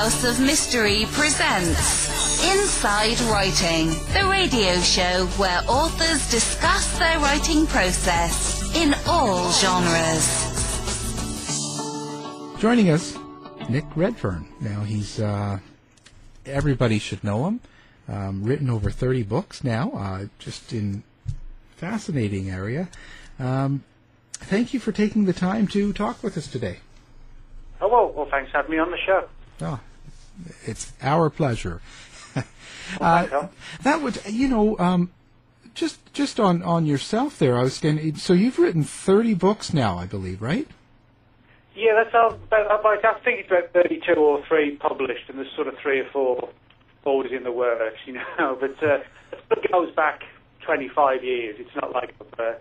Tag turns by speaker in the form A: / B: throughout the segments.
A: House of Mystery presents Inside Writing, the radio show where authors discuss their writing process in all genres.
B: Joining us, Nick Redfern. Now he's uh, everybody should know him. Um, written over 30 books now, uh, just in fascinating area. Um, thank you for taking the time to talk with us today.
C: Oh, well, well, thanks for having me on the show.
B: Oh, it's our pleasure. Uh, that would, you know, um, just just on on yourself there. I was going. So you've written 30 books now, I believe, right?
C: Yeah, that's all, about, about, I think it's about 32 or 3 published, and there's sort of 3 or 4 always in the works, you know. But uh, it goes back 25 years. It's not like, uh,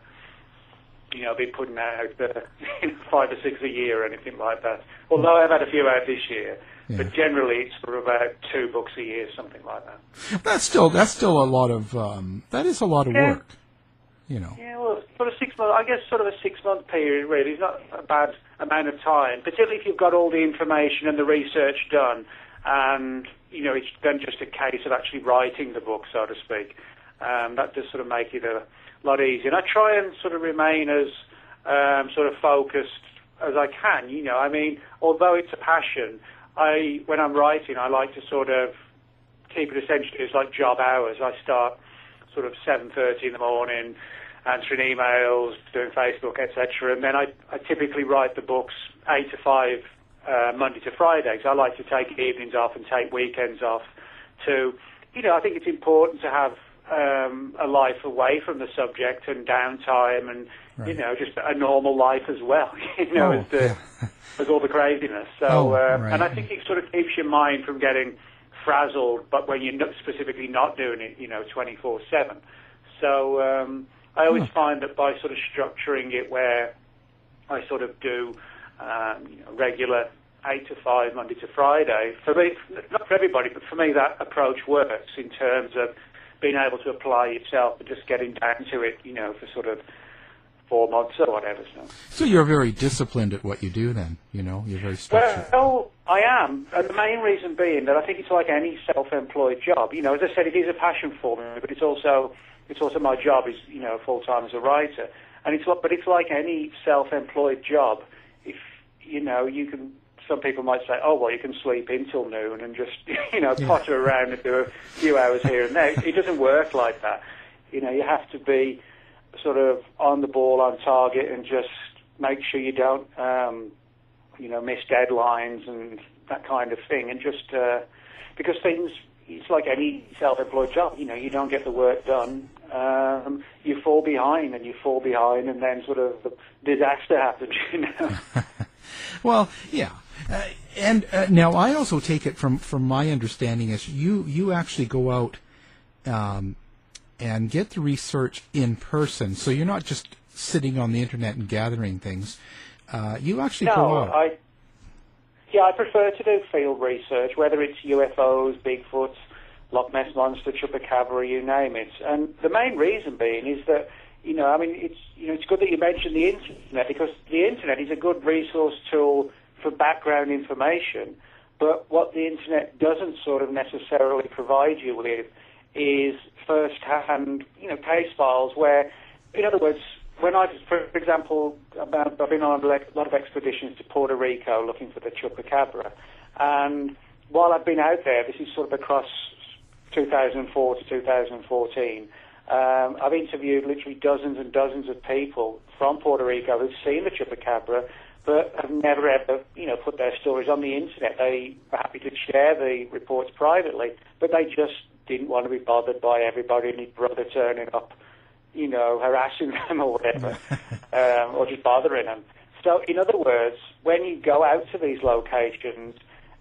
C: you know, been putting out uh, 5 or 6 a year or anything like that. Although I've had a few out this year.
B: Yeah.
C: But generally, it's sort of about two books a year, something like that.
B: That's still that's still a lot of um, that is a lot of
C: Yeah.
B: work. You know.
C: Yeah, well, sort of six months. I guess sort of a six-month period really is not a bad amount of time, particularly if you've got all the information and the research done, and you know it's then just a case of actually writing the book, so to speak. Um, that does sort of make it a lot easier. And I try and sort of remain as um, sort of focused as I can. You know, I mean, although it's a passion, I when I'm writing, I like to sort of keep it essentially as like job hours. I start sort of 7.30 in the morning, answering emails, doing Facebook, etc. And then I, I typically write the books 8 to 5, uh, Monday to Friday. So I like to take evenings off and take weekends off to, you know, I think it's important to have um, a life away from the subject and downtime and, you know, just a normal life as well, you know,
B: Oh,
C: as, the, as all the craziness. So,
B: Oh,
C: uh,
B: right.
C: and I think it sort of keeps your mind from getting frazzled, but when you're not specifically not doing it, you know, 24/7. So um, I always
B: Hmm.
C: find that by sort of structuring it where I sort of do um, you know, regular eight to five, Monday to Friday. For me, not for everybody, but for me, that approach works in terms of being able to apply yourself and just getting down to it, you know, for sort of four months or whatever. So.
B: So you're very disciplined at what you do. Then you know you're very structured.
C: Well, I am, and the main reason being that I think it's like any self-employed job. You know, as I said, it is a passion for me, but it's also it's also my job is you know full time as a writer, and it's but it's like any self-employed job. If you know, you can. Some people might say, "Oh, well, you can sleep in till noon and just you know potter around and do a few hours here and there." It doesn't work like that. You know, you have to be sort of on the ball, on target, and just make sure you don't um, you know, miss deadlines and that kind of thing. And just uh, because things, it's like any self-employed job. You know, you don't get the work done, um, you fall behind, and you fall behind, and then sort of disaster happens. You know.
B: Well, yeah. Uh, and uh, now I also take it from from my understanding is you you actually go out um, and get the research in person. So you're not just sitting on the internet and gathering things. Uh, you actually go
C: no,
B: out.
C: I. Yeah, I prefer to do field research, whether it's UFOs, Bigfoot, Loch Ness monster, chupacabra, you name it. And the main reason being is that, you know, I mean, it's you know, it's good that you mentioned the internet because the internet is a good resource tool for background information. But what the internet doesn't sort of necessarily provide you with is first-hand, you know, case files where, in other words, when I've, for example, I've been on a lot of expeditions to Puerto Rico looking for the chupacabra, and while I've been out there, this is sort of across 2004 to 2014. Um, I've interviewed literally dozens and dozens of people from Puerto Rico who've seen the chupacabra, but have never ever, you know, put their stories on the internet. They were happy to share the reports privately, but they just didn't want to be bothered by everybody and his brother turning up, you know, harassing them or whatever, um, or just bothering them. So, in other words, when you go out to these locations,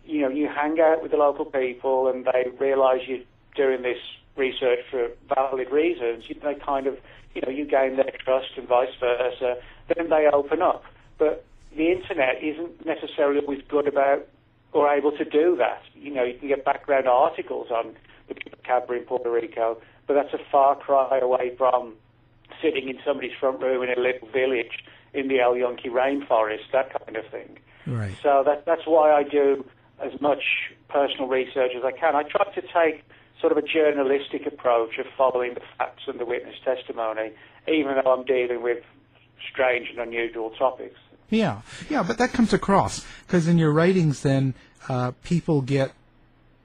C: you know, you hang out with the local people and they realise you're doing this research for valid reasons. You, they kind of, you know, you gain their trust and vice versa. Then they open up. But the internet isn't necessarily always good about or able to do that. You know, you can get background articles on the chupacabra in Puerto Rico, but that's a far cry away from sitting in somebody's front room in a little village in the El Yunque rainforest, that kind of thing.
B: right.
C: So that, that's why I do as much personal research as I can. I try to take sort of a journalistic approach of following the facts and the witness testimony, even though I'm dealing with strange and unusual topics.
B: Yeah, yeah, but that comes across because in your writings, then uh, people get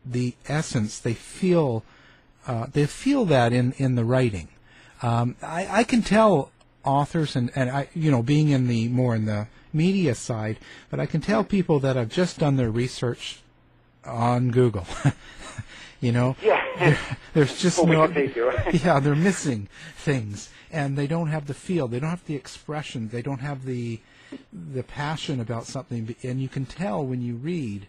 B: the essence. They feel uh, they feel that in in the writing. Um, I, I can tell authors and and I you know being in the more in the media side, but I can tell people that have just done their research on Google. you know,
C: Yeah.
B: There's just
C: Or
B: no,
C: Wikipedia, right?
B: yeah, they're missing things, and they don't have the feel, they don't have the expression, they don't have the the passion about something, and you can tell when you read.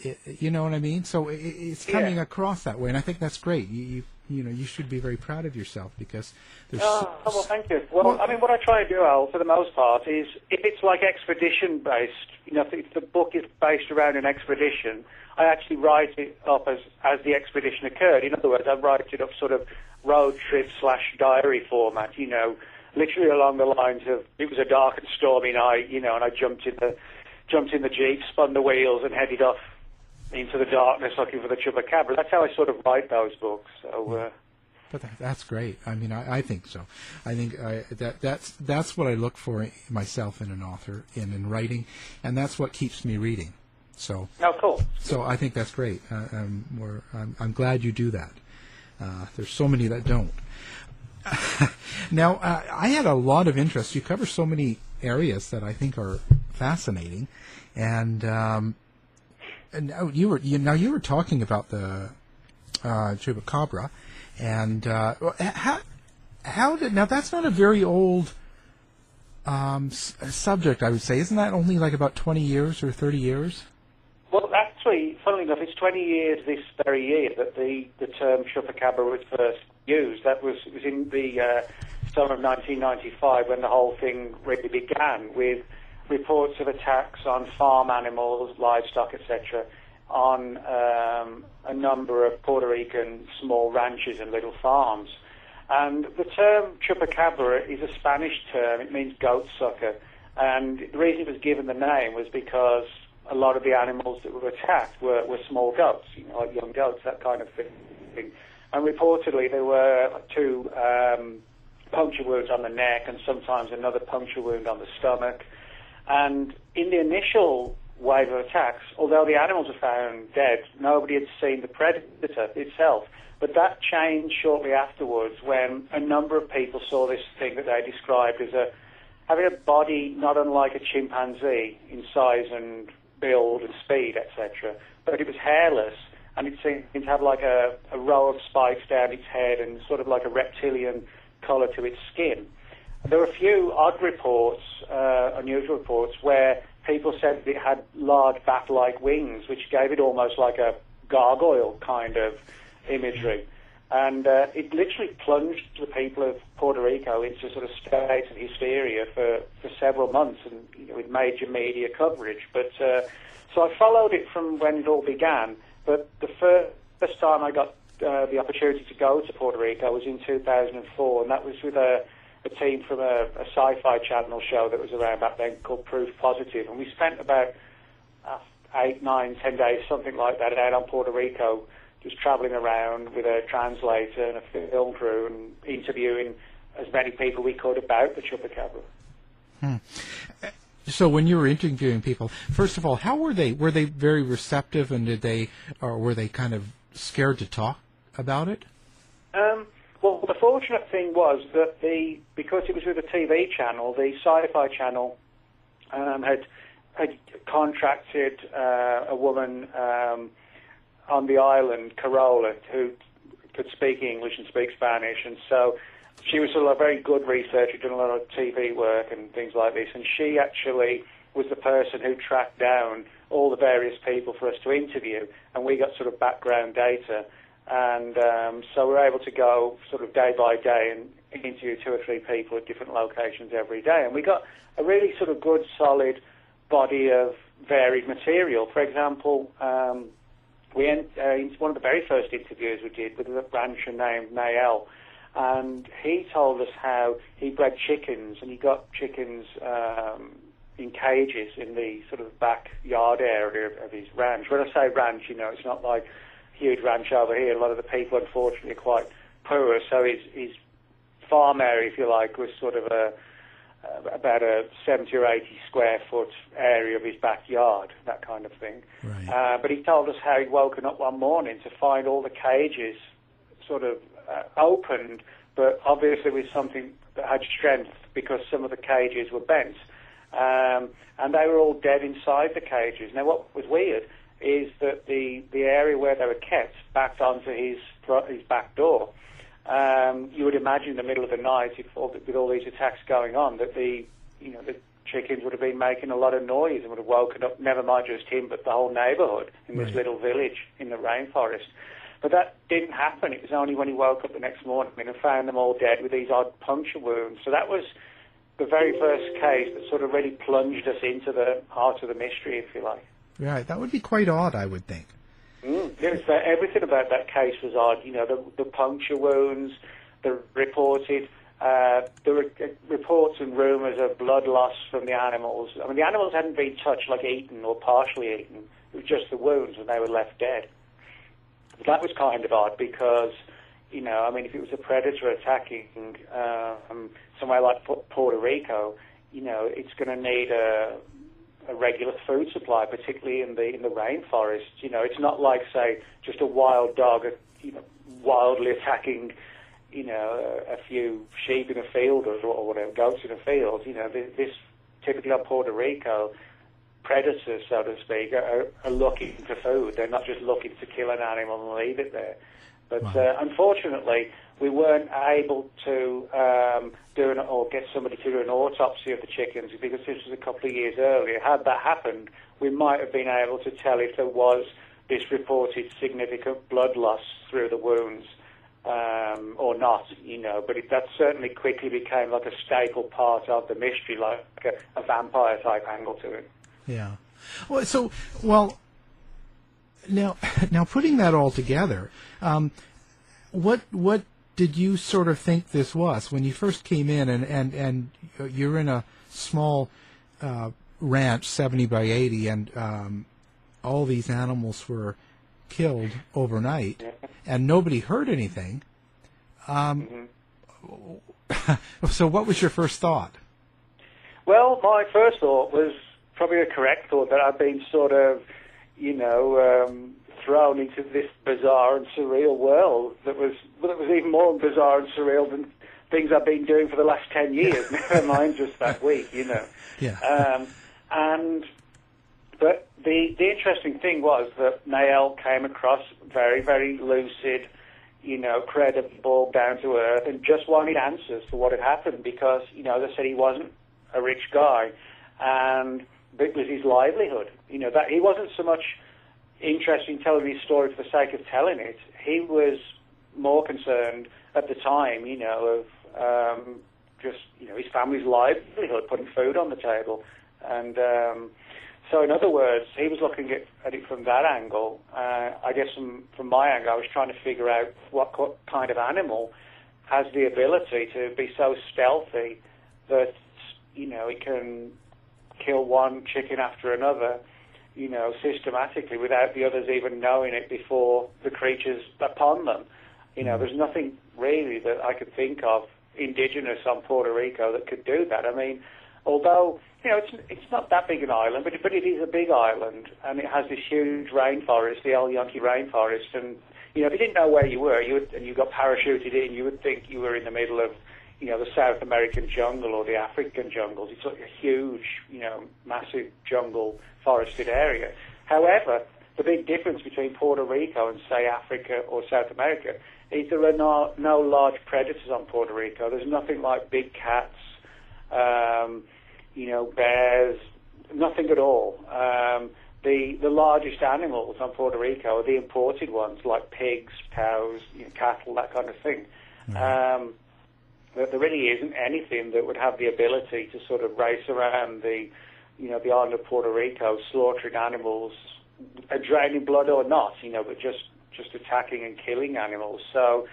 B: It, you know what I mean? So it, it's coming
C: Yeah.
B: across that way, and I think that's great. You, you you know you should be very proud of yourself because there's
C: Oh,
B: so-
C: well, thank you. Well,
B: Well-
C: I mean, what I try to do, Al, for the most part, is if it's like expedition based, you know, if the book is based around an expedition, I actually write it up as as the expedition occurred. In other words, I write it up sort of road trip slash diary format. You know, literally along the lines of it was a dark and stormy night, you know, and I jumped in the jumped in the jeep, spun the wheels, and headed off into the darkness looking for the chupacabra. That's how I sort of write those books. So. Uh,
B: But that, that's great. I mean, I, I think so. I think I, that that's that's what I look for myself in an author and in writing, and that's what keeps me reading. So,
C: no, cool.
B: so I think that's great. Uh, um, I'm, I'm glad you do that. Uh, there's so many that don't. now, uh, I had a lot of interest. You cover so many areas that I think are fascinating, and um, and now you were you, now you were talking about the uh, chupacabra, and uh, how how did now that's not a very old um, s- subject I would say isn't that only like about twenty years or thirty years?
C: Well, actually, funnily enough, it's 20 years this very year that the, the term chupacabra was first used. That was was in the uh, summer of 1995 when the whole thing really began with reports of attacks on farm animals, livestock, etc., on um, a number of Puerto Rican small ranches and little farms. And the term chupacabra is a Spanish term. It means goat sucker. And the reason it was given the name was because a lot of the animals that were attacked were, were small goats, you know, like young goats, that kind of thing. And reportedly, there were two um, puncture wounds on the neck and sometimes another puncture wound on the stomach. And in the initial wave of attacks, although the animals were found dead, nobody had seen the predator itself. But that changed shortly afterwards when a number of people saw this thing that they described as a having a body not unlike a chimpanzee in size and build and speed, etc. But it was hairless and it seemed to have like a, a row of spikes down its head and sort of like a reptilian colour to its skin. There were a few odd reports, uh, unusual reports, where people said it had large bat-like wings, which gave it almost like a gargoyle kind of imagery. And uh, it literally plunged the people of Puerto Rico into sort of state of hysteria for, for several months, and you know, with major media coverage. But uh, so I followed it from when it all began. But the first, first time I got uh, the opportunity to go to Puerto Rico was in 2004, and that was with a, a team from a, a sci-fi channel show that was around back then called Proof Positive. Positive, and we spent about uh, eight, nine, ten days, something like that, out on Puerto Rico, just travelling around with a translator and a film crew and interviewing as many people we could about the chupacabra.
B: So when you were interviewing people, first of all, how were they? Were they very receptive, and did they, or were they kind of scared to talk about it?
C: Um, well, the fortunate thing was that the because it was with a TV channel, the Sci-Fi channel um, had had contracted uh, a woman um, on the island, Carola, who could speak English and speak Spanish, and so she was sort of a very good researcher, done a lot of TV work and things like this, and she actually was the person who tracked down all the various people for us to interview, and we got sort of background data. And um, so we're able to go sort of day by day and interview two or three people at different locations every day. And we got a really sort of good, solid body of varied material. For example, um, we en- uh, in one of the very first interviews we did with a rancher named Nael, and he told us how he bred chickens and he got chickens um, in cages in the sort of backyard area of, of his ranch. When I say ranch, you know, it's not like huge ranch over here. A lot of the people, unfortunately, are quite poor, so his, his farm area, if you like, was sort of a about a 70 or 80 square foot area of his backyard, that kind of thing.
B: Right.
C: Uh, but he told us how he'd woken up one morning to find all the cages sort of uh, opened, but obviously with something that had strength because some of the cages were bent. Um, and they were all dead inside the cages. Now, what was weird is that the, the area where they were kept backed onto his, his back door um, you would imagine in the middle of the night, if all, with all these attacks going on, that the you know the chickens would have been making a lot of noise and would have woken up, never mind just him, but the whole neighbourhood in this
B: Right.
C: little village in the rainforest. But that didn't happen. It was only when he woke up the next morning and found them all dead with these odd puncture wounds. So that was the very first case that sort of really plunged us into the heart of the mystery, if you like.
B: Right. That would be quite odd, I would think.
C: Mm. Yeah, it's, uh, everything about that case was odd. You know, the, the puncture wounds, the reported, uh, the re- uh, reports and rumours of blood loss from the animals. I mean, the animals hadn't been touched, like eaten or partially eaten. It was just the wounds, and they were left dead. But that was kind of odd because, you know, I mean, if it was a predator attacking um, somewhere like Pu- Puerto Rico, you know, it's going to need a a regular food supply, particularly in the in the rainforest. You know, it's not like say just a wild dog, you know, wildly attacking, you know, a, few sheep in a field or, or whatever, goats in a field. You know, this, this typically on Puerto Rico, predators, so to speak, are, are looking for food. They're not just looking to kill an animal and leave it there. But
B: Wow.
C: uh, unfortunately, we weren't able to um, do an, or get somebody to do an autopsy of the chickens because this was a couple of years earlier. Had that happened, we might have been able to tell if there was this reported significant blood loss through the wounds um, or not, you know. But it, that certainly quickly became like a staple part of the mystery, like a, a vampire type angle to it.
B: Yeah. Well, so well. Now, now putting that all together, um, what what did you sort of think this was when you first came in, and and and you're in a small uh, ranch, seventy by eighty, and um, all these animals were killed overnight, and nobody heard anything. Um, so, what was your first thought?
C: Well, my first thought was probably a correct thought that I've been sort of, you know, um, thrown into this bizarre and surreal world that was well, that was even more bizarre and surreal than things I've been doing for the last ten years. Never mind just that week, you know.
B: Yeah.
C: Um, and but the the interesting thing was that Nael came across very very lucid, you know, credible, down to earth, and just wanted answers to what had happened because you know they said he wasn't a rich guy, and it was his livelihood. You know that he wasn't so much interested in telling his story for the sake of telling it. He was more concerned at the time, you know, of um, just you know his family's livelihood, putting food on the table, and um, so in other words, he was looking at, at it from that angle. Uh, I guess from from my angle, I was trying to figure out what co- kind of animal has the ability to be so stealthy that you know it can kill one chicken after another, you know, systematically without the others even knowing it before the creatures upon them. You know, there's nothing really that I could think of indigenous on Puerto Rico that could do that. I mean, although you know it's it's not that big an island, but but it is a big island, and it has this huge rainforest, the El Yunque rainforest, and you know if you didn't know where you were, you would, and you got parachuted in, you would think you were in the middle of you know the South American jungle or the African jungles. It's like a huge, you know, massive jungle forested area. However, the big difference between Puerto Rico and say Africa or South America is there are no, no large predators on Puerto Rico. There's nothing like big cats, um, you know, bears, nothing at all. Um, the the largest animals on Puerto Rico are the imported ones, like pigs, cows, you know, cattle, that kind of thing. Um, there, there really isn't anything that would have the ability to sort of race around the, you know, the island of Puerto Rico, slaughtering animals, uh, draining blood or not, you know, but just just attacking and killing animals. So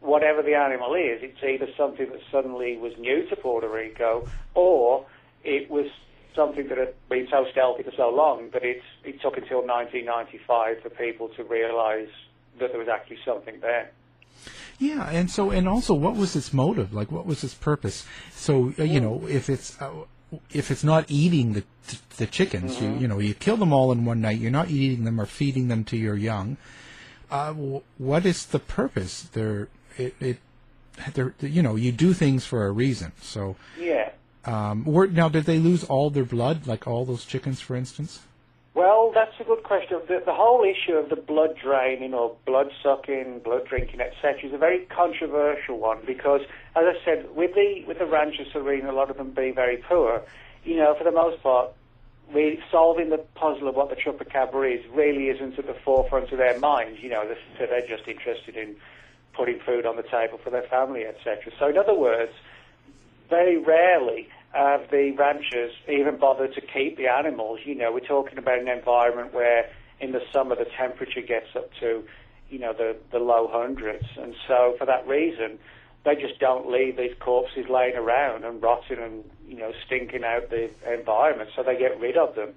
C: whatever the animal is, it's either something that suddenly was new to Puerto Rico, or it was something that had been so stealthy for so long that it's, it took until 1995 for people to realise that there was actually something there.
B: Yeah, and so and also, what was its motive? Like, what was its purpose? So uh, you know, if it's uh, if it's not eating the the chickens, mm-hmm. you you know, you kill them all in one night. You're not eating them or feeding them to your young. Uh, w- what is the purpose? They're it, it they're you know you do things for a reason. So
C: yeah.
B: Um, were, now, did they lose all their blood, like all those chickens, for instance?
C: Well, that's a good question. The, the whole issue of the blood draining or blood sucking, blood drinking, etc., is a very controversial one because, as I said, with the with the ranchers, Serena, a lot of them being very poor, you know, for the most part, really solving the puzzle of what the chupacabra is really isn't at the forefront of their minds. You know, they're, they're just interested in putting food on the table for their family, etc. So, in other words, very rarely have the ranchers even bothered to keep the animals. You know, we're talking about an environment where in the summer the temperature gets up to, you know, the, the low hundreds. And so for that reason, they just don't leave these corpses laying around and rotting and, you know, stinking out the environment. So they get rid of them.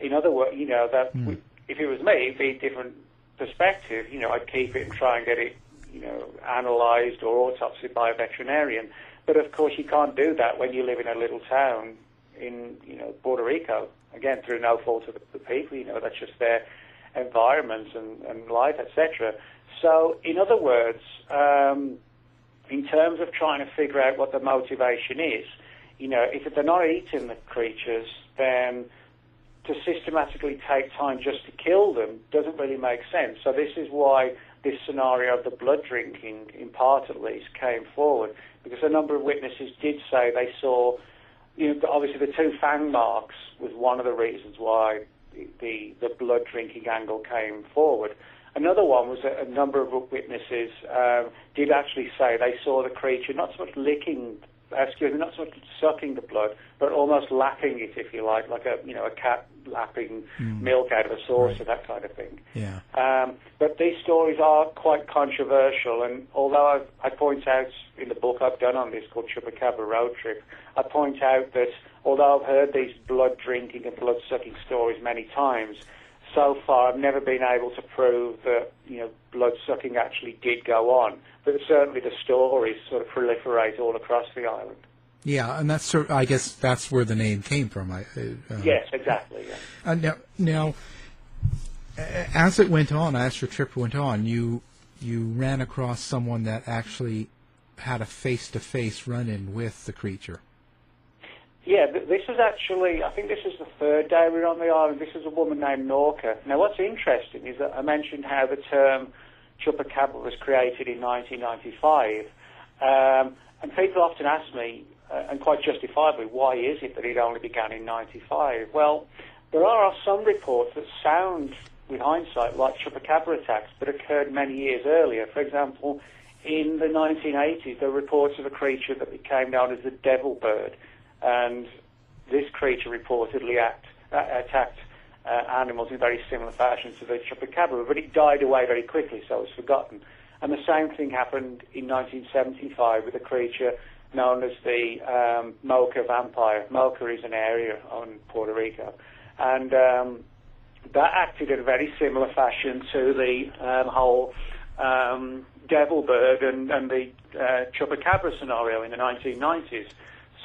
C: In other words, you know, that mm. if it was me, it'd be a different perspective. You know, I'd keep it and try and get it, you know, analysed or autopsied by a veterinarian. But of course, you can't do that when you live in a little town in you know Puerto Rico. Again, through no fault of the, people, you know that's just their environment and, and life, etc. So, in other words, um, in terms of trying to figure out what the motivation is, you know, if they're not eating the creatures, then to systematically take time just to kill them doesn't really make sense. So this is why this scenario of the blood drinking, in part at least, came forward because a number of witnesses did say they saw, you know, obviously the two fang marks was one of the reasons why the the blood drinking angle came forward. Another one was that a number of witnesses um, did actually say they saw the creature not so much licking excuse me, not so much sucking the blood, but almost lapping it, if you like, like a you know a cat lapping mm. milk out of a saucer, right. that kind of thing.
B: Yeah.
C: Um, but these stories are quite controversial, and although I've, I point out in the book I've done on this called Chupacabra Road Trip, I point out that although I've heard these blood drinking and blood sucking stories many times, so far I've never been able to prove that you know blood sucking actually did go on but certainly the stories sort of proliferate all across the island.
B: Yeah, and that's sort I guess that's where the name came from. I,
C: uh, yes, exactly. Yeah.
B: Uh, now, now, as it went on, as your trip went on, you you ran across someone that actually had a face-to-face run-in with the creature.
C: Yeah, this is actually, I think this is the third day we were on the island. This is a woman named Norka. Now, what's interesting is that I mentioned how the term Chupacabra was created in 1995. Um, and people often ask me, uh, and quite justifiably, why is it that it only began in 95? Well, there are some reports that sound, with hindsight, like Chupacabra attacks, but occurred many years earlier. For example, in the 1980s, there were reports of a creature that became known as the devil bird, and this creature reportedly act, uh, attacked uh, animals in very similar fashion to the chupacabra, but it died away very quickly, so it was forgotten. And the same thing happened in 1975 with a creature known as the um, Moca vampire. Moca is an area on Puerto Rico. And um, that acted in a very similar fashion to the um, whole um, devil bird and, and the uh, chupacabra scenario in the 1990s.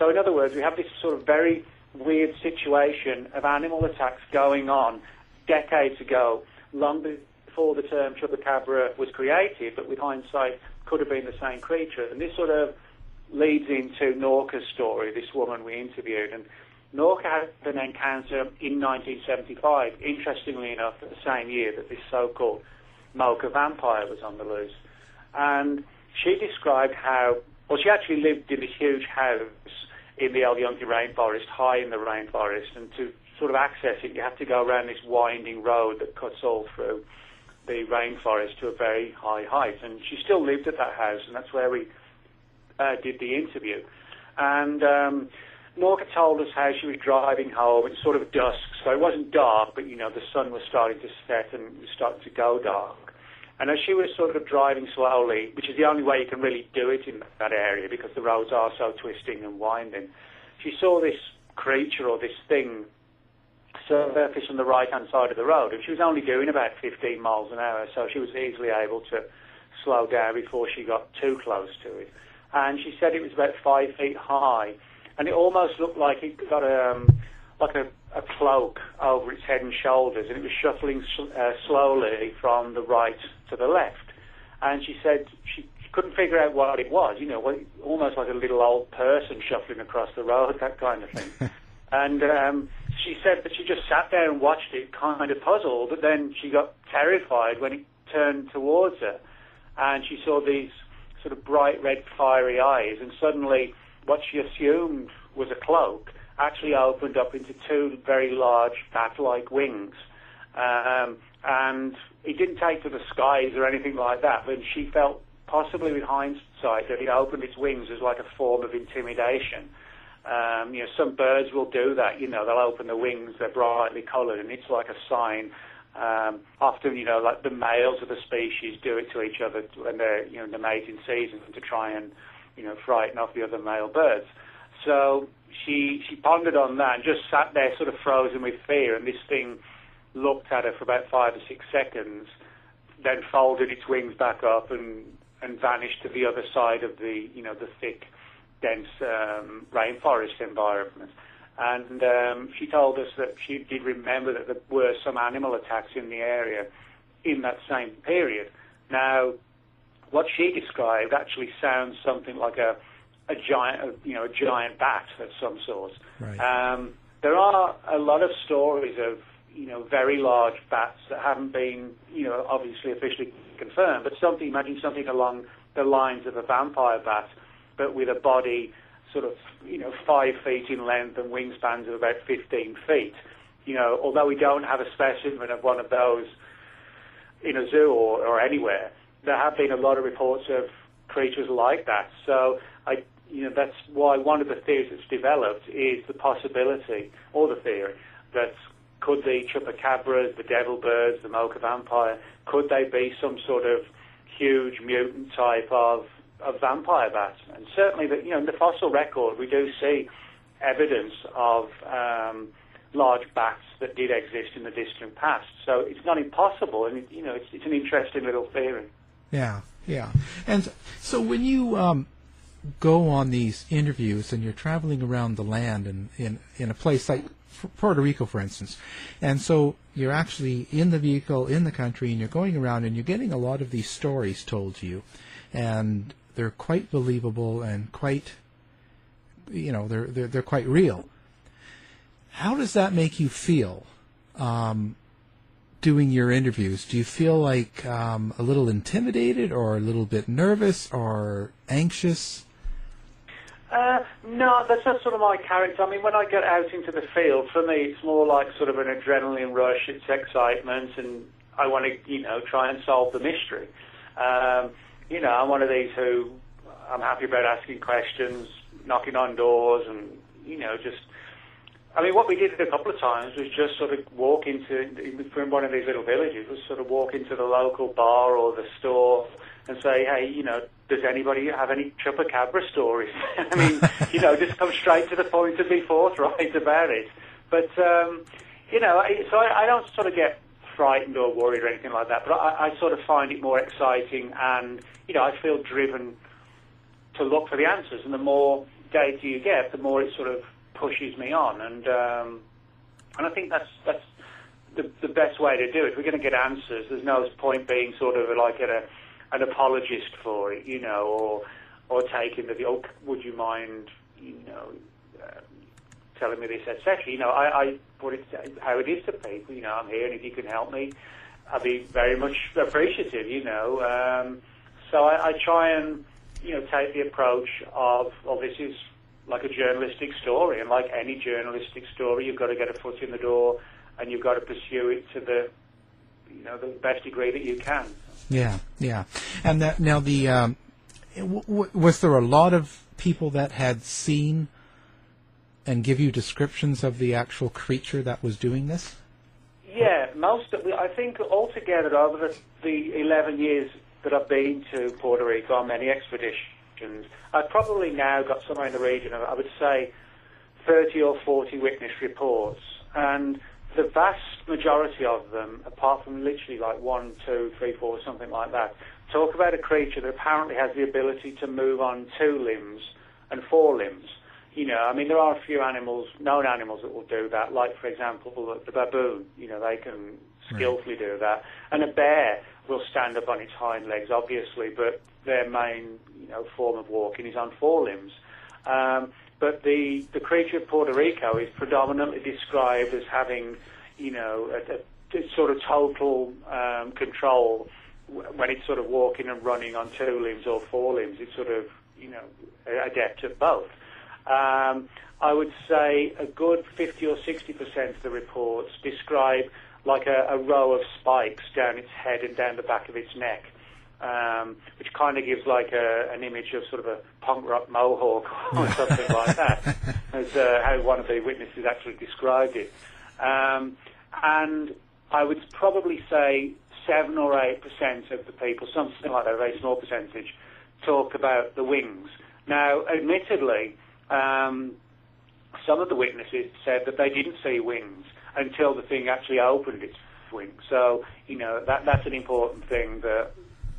C: So, in other words, we have this sort of very weird situation of animal attacks going on decades ago, long before the term chupacabra was created, but with hindsight could have been the same creature. And this sort of leads into Norka's story, this woman we interviewed. And Norka had an encounter in 1975, interestingly enough, the same year that this so-called Moca vampire was on the loose. And she described how, well, she actually lived in a huge house in the El Yunque rainforest, high in the rainforest, and to sort of access it, you have to go around this winding road that cuts all through the rainforest to a very high height. And she still lived at that house, and that's where we uh, did the interview. And um, Norka told us how she was driving home. It's sort of dusk, so it wasn't dark, but you know the sun was starting to set and it was starting to go dark. And as she was sort of driving slowly, which is the only way you can really do it in that area because the roads are so twisting and winding, she saw this creature or this thing surfaced on the right-hand side of the road, and she was only doing about 15 miles an hour, so she was easily able to slow down before she got too close to it. And she said it was about five feet high, and it almost looked like it got a um, like a, a cloak over its head and shoulders, and it was shuffling uh, slowly from the right to the left. And she said she couldn't figure out what it was, you know, almost like a little old person shuffling across the road, that kind of thing. and um, she said that she just sat there and watched it, kind of puzzled, but then she got terrified when it turned towards her, and she saw these sort of bright red fiery eyes, and suddenly what she assumed was a cloak actually opened up into two very large bat-like wings. Um, and it didn't take to the skies or anything like that, but she felt possibly with hindsight that it opened its wings as like a form of intimidation. Um, you know, some birds will do that. You know, they'll open the wings, they're brightly coloured, and it's like a sign. Um, often, you know, like the males of the species do it to each other when they're, you know, in the mating season to try and, you know, frighten off the other male birds. So she she pondered on that and just sat there, sort of frozen with fear. And this thing looked at her for about five or six seconds, then folded its wings back up and and vanished to the other side of the you know the thick, dense um, rainforest environment. And um, she told us that she did remember that there were some animal attacks in the area in that same period. Now, what she described actually sounds something like a a giant, you know, a giant bat of some sort.
B: Right.
C: Um, there are a lot of stories of you know very large bats that haven't been you know obviously officially confirmed, but something imagine something along the lines of a vampire bat, but with a body sort of you know five feet in length and wingspans of about 15 feet. You know, although we don't have a specimen of one of those in a zoo or, or anywhere, there have been a lot of reports of creatures like that. So I, you know, that's why one of the theories that's developed is the possibility, or the theory, that could the chupacabras, the devil birds, the Moca vampire, could they be some sort of huge mutant type of, of vampire bat? And certainly, the, you know, in the fossil record, we do see evidence of um, large bats that did exist in the distant past. So it's not impossible, and you know, it's, it's an interesting little theory.
B: Yeah, yeah. And so when you um, go on these interviews and you're traveling around the land and in, in a place like Puerto Rico, for instance, and so you're actually in the vehicle in the country and you're going around and you're getting a lot of these stories told to you, and they're quite believable and quite, you know, they're they're, they're quite real. How does that make you feel? Um, doing your interviews, do you feel like um, a little intimidated or a little bit nervous or anxious?
C: Uh, no, that's not sort of my character. I mean, when I get out into the field, for me, it's more like sort of an adrenaline rush. It's excitement, and I want to, you know, try and solve the mystery. Um, you know, I'm one of these who I'm happy about asking questions, knocking on doors, and you know, just I mean, what we did a couple of times was just sort of walk into, from one of these little villages, was sort of walk into the local bar or the store and say, hey, you know, does anybody have any chupacabra stories? I mean, you know, just come straight to the point and be forthright about it. But, um, you know, so I, I don't sort of get frightened or worried or anything like that, but I, I sort of find it more exciting and, you know, I feel driven to look for the answers. And the more data you get, the more it sort of pushes me on, and um, and I think that's that's the the best way to do it. We're going to get answers. There's no point being sort of like a an apologist for it, you know, or or taking the oh, would you mind, you know. Uh, telling me this, etc. You know, I, I put it how it is to people. You know, I'm here, and if you can help me, I'd be very much appreciative. You know, um, so I, I try and you know take the approach of, well, this is like a journalistic story. And like any journalistic story, you've got to get a foot in the door and you've got to pursue it to the you know the best degree that you can.
B: Yeah, yeah. And that now the um, w- w- was there a lot of people that had seen and give you descriptions of the actual creature that was doing this?
C: Yeah, most of I think altogether over the, the 11 years that I've been to Puerto Rico on many expeditions, I've probably now got somewhere in the region of, I would say, 30 or 40 witness reports, and the vast majority of them, apart from literally like one, two, three, four, something like that, talk about a creature that apparently has the ability to move on two limbs and four limbs. You know, I mean, there are a few animals, known animals that will do that, like, for example, the, the baboon. You know, they can skillfully do that. And a bear will stand up on its hind legs, obviously, but their main, you know, form of walking is on four limbs. Um, but the, the creature of Puerto Rico is predominantly described as having, you know, a, a, sort of total um, control when it's sort of walking and running on two limbs or four limbs. It's sort of, you know, adept at both. Um, I would say a good 50 or 60 percent of the reports describe like a, a, row of spikes down its head and down the back of its neck, um, which kind of gives like a, an image of sort of a punk rock mohawk or something like that, as uh, how one of the witnesses actually described it. Um, and I would probably say seven or eight percent of the people, something like that, a very small percentage, talk about the wings. Now, admittedly, um, some of the witnesses said that they didn't see wings until the thing actually opened its wings. So, you know, that that's an important thing that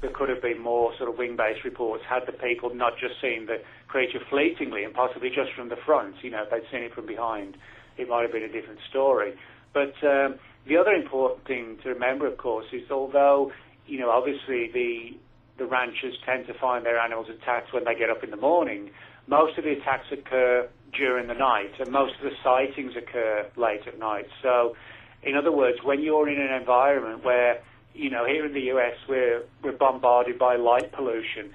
C: there could have been more sort of wing-based reports had the people not just seen the creature fleetingly and possibly just from the front. You know, if they'd seen it from behind, it might have been a different story. But um, the other important thing to remember, of course, is although, you know, obviously the the ranchers tend to find their animals attacked when they get up in the morning, most of the attacks occur during the night, and most of the sightings occur late at night. So, in other words, when you're in an environment where, you know, here in the US we're we're bombarded by light pollution.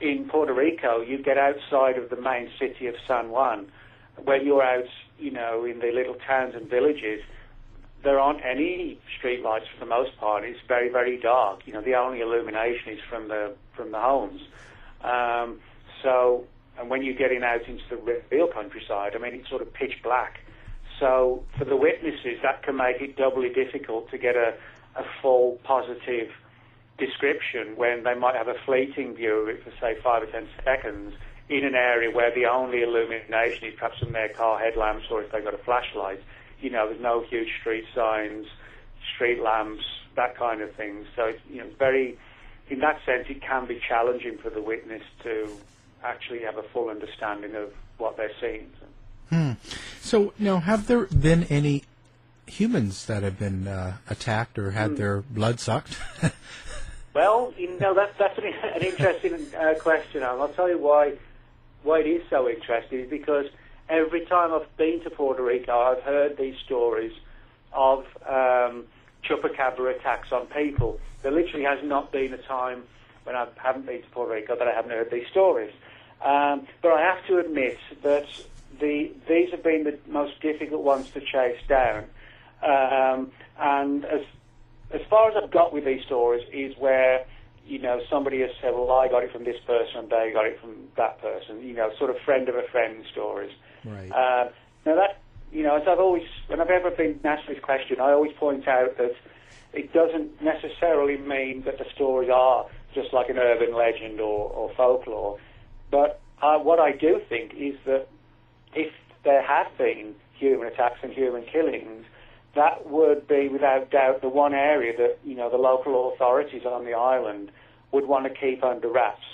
C: In Puerto Rico, you get outside of the main city of San Juan. When you're out, you know, in the little towns and villages, there aren't any street lights for the most part. It's very, very dark. You know, the only illumination is from the from the homes. Um, so and when you're getting out into the real countryside, I mean, it's sort of pitch black. So for the witnesses, that can make it doubly difficult to get a, a full positive description when they might have a fleeting view of it for, say, five or ten seconds in an area where the only illumination is perhaps from their car headlamps or if they've got a flashlight. You know, there's no huge street signs, street lamps, that kind of thing. So, it's, you know, very, in that sense, it can be challenging for the witness to actually have a full understanding of what they're seeing.
B: Hmm. So now, have there been any humans that have been uh, attacked or had hmm. their blood sucked?
C: well, you know that's that's an, an interesting uh, question, and I'll tell you why why it is so interesting. Is because every time I've been to Puerto Rico, I've heard these stories of um, chupacabra attacks on people. There literally has not been a time when I haven't been to Puerto Rico that I haven't heard these stories. Um, but I have to admit that the, these have been the most difficult ones to chase down. Um, and as, as far as I've got with these stories is where, you know, somebody has said, well, I got it from this person and they got it from that person, you know, sort of friend of a friend stories.
B: Right.
C: Uh, now that, you know, as I've always, when I've ever been asked this question, I always point out that it doesn't necessarily mean that the stories are just like an urban legend or, or folklore. But uh, what I do think is that if there have been human attacks and human killings, that would be without doubt the one area that you know the local authorities on the island would want to keep under wraps.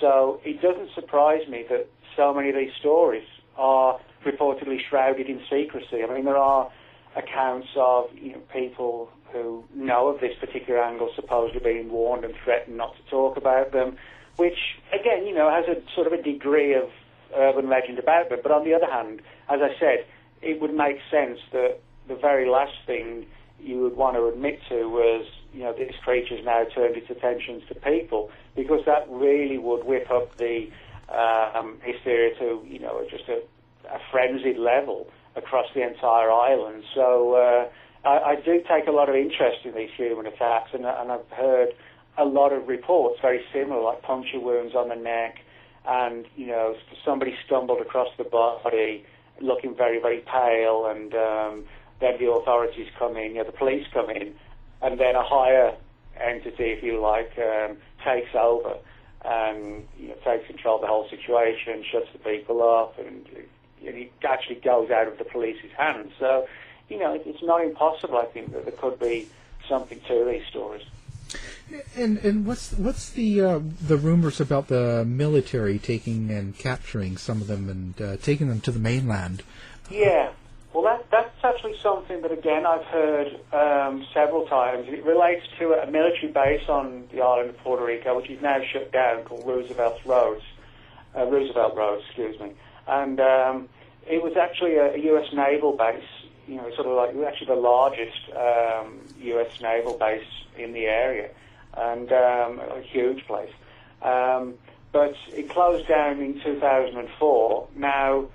C: So it doesn't surprise me that so many of these stories are reportedly shrouded in secrecy. I mean, there are accounts of you know people who know of this particular angle supposedly being warned and threatened not to talk about them which again, you know, has a sort of a degree of urban legend about it. But on the other hand, as I said, it would make sense that the very last thing you would want to admit to was, you know, this creature's now turned its attentions to people, because that really would whip up the um, hysteria to, you know, just a, a frenzied level across the entire island. So uh, I, I do take a lot of interest in these human attacks, and, and I've heard a lot of reports very similar, like puncture wounds on the neck, and you know somebody stumbled across the body, looking very very pale, and um, then the authorities come in, you know, the police come in, and then a higher entity, if you like, um, takes over and you know, takes control of the whole situation, shuts the people up, and it actually goes out of the police's hands. So, you know, it's not impossible. I think that there could be something to these stories.
B: And and what's what's the uh, the rumors about the military taking and capturing some of them and uh, taking them to the mainland?
C: Yeah, well, that that's actually something that again I've heard um, several times. It relates to a military base on the island of Puerto Rico, which is now shut down, called Roosevelt Roads. Uh, Roosevelt Roads, excuse me, and um, it was actually a, a U.S. naval base. You know, sort of like actually the largest um, U.S. naval base in the area and um, a huge place. Um, but it closed down in 2004. Now,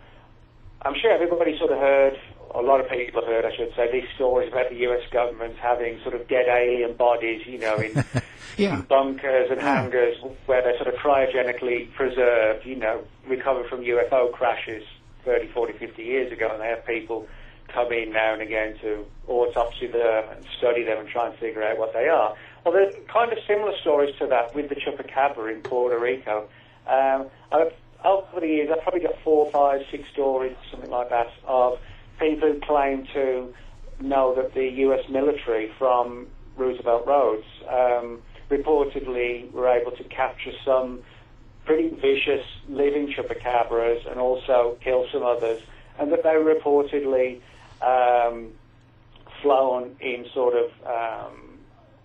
C: I'm sure everybody sort of heard, a lot of people have heard, I should say, these stories about the US government having sort of dead alien bodies, you know, in,
B: yeah.
C: in bunkers and hangars where they're sort of cryogenically preserved, you know, recovered from UFO crashes 30, 40, 50 years ago, and they have people come in now and again to autopsy them and study them and try and figure out what they are. Well, there's kind of similar stories to that with the chupacabra in Puerto Rico. Um, I've, over the years, I've probably got four, five, six stories, something like that, of people who claim to know that the U.S. military from Roosevelt Roads um, reportedly were able to capture some pretty vicious living chupacabras and also kill some others, and that they were reportedly um, flown in sort of um,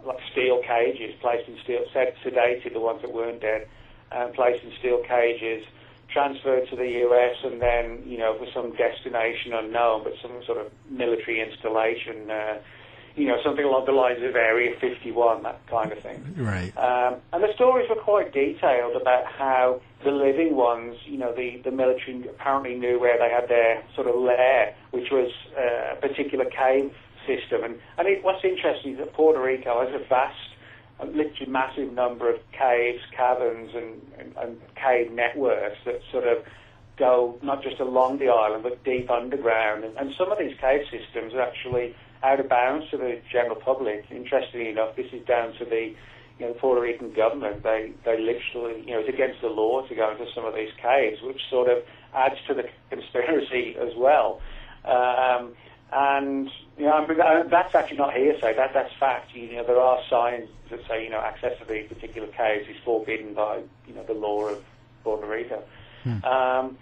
C: like steel cages, placed in steel, sedated the ones that weren't dead, um, placed in steel cages, transferred to the US, and then you know for some destination unknown, but some sort of military installation. Uh, you know, something along the lines of Area 51, that kind of thing.
B: Right.
C: Um, and the stories were quite detailed about how the living ones, you know, the, the military apparently knew where they had their sort of lair, which was uh, a particular cave system. And, and it, what's interesting is that Puerto Rico has a vast, literally massive number of caves, caverns, and, and, and cave networks that sort of go not just along the island but deep underground. And, and some of these cave systems are actually out of bounds to the general public. Interestingly enough, this is down to the you know, the Puerto Rican government. They they literally you know it's against the law to go into some of these caves, which sort of adds to the conspiracy as well. Um, and you know, that's actually not hearsay. That that's fact. You know, there are signs that say you know access to these particular caves is forbidden by you know the law of Puerto Rico. Hmm. Um,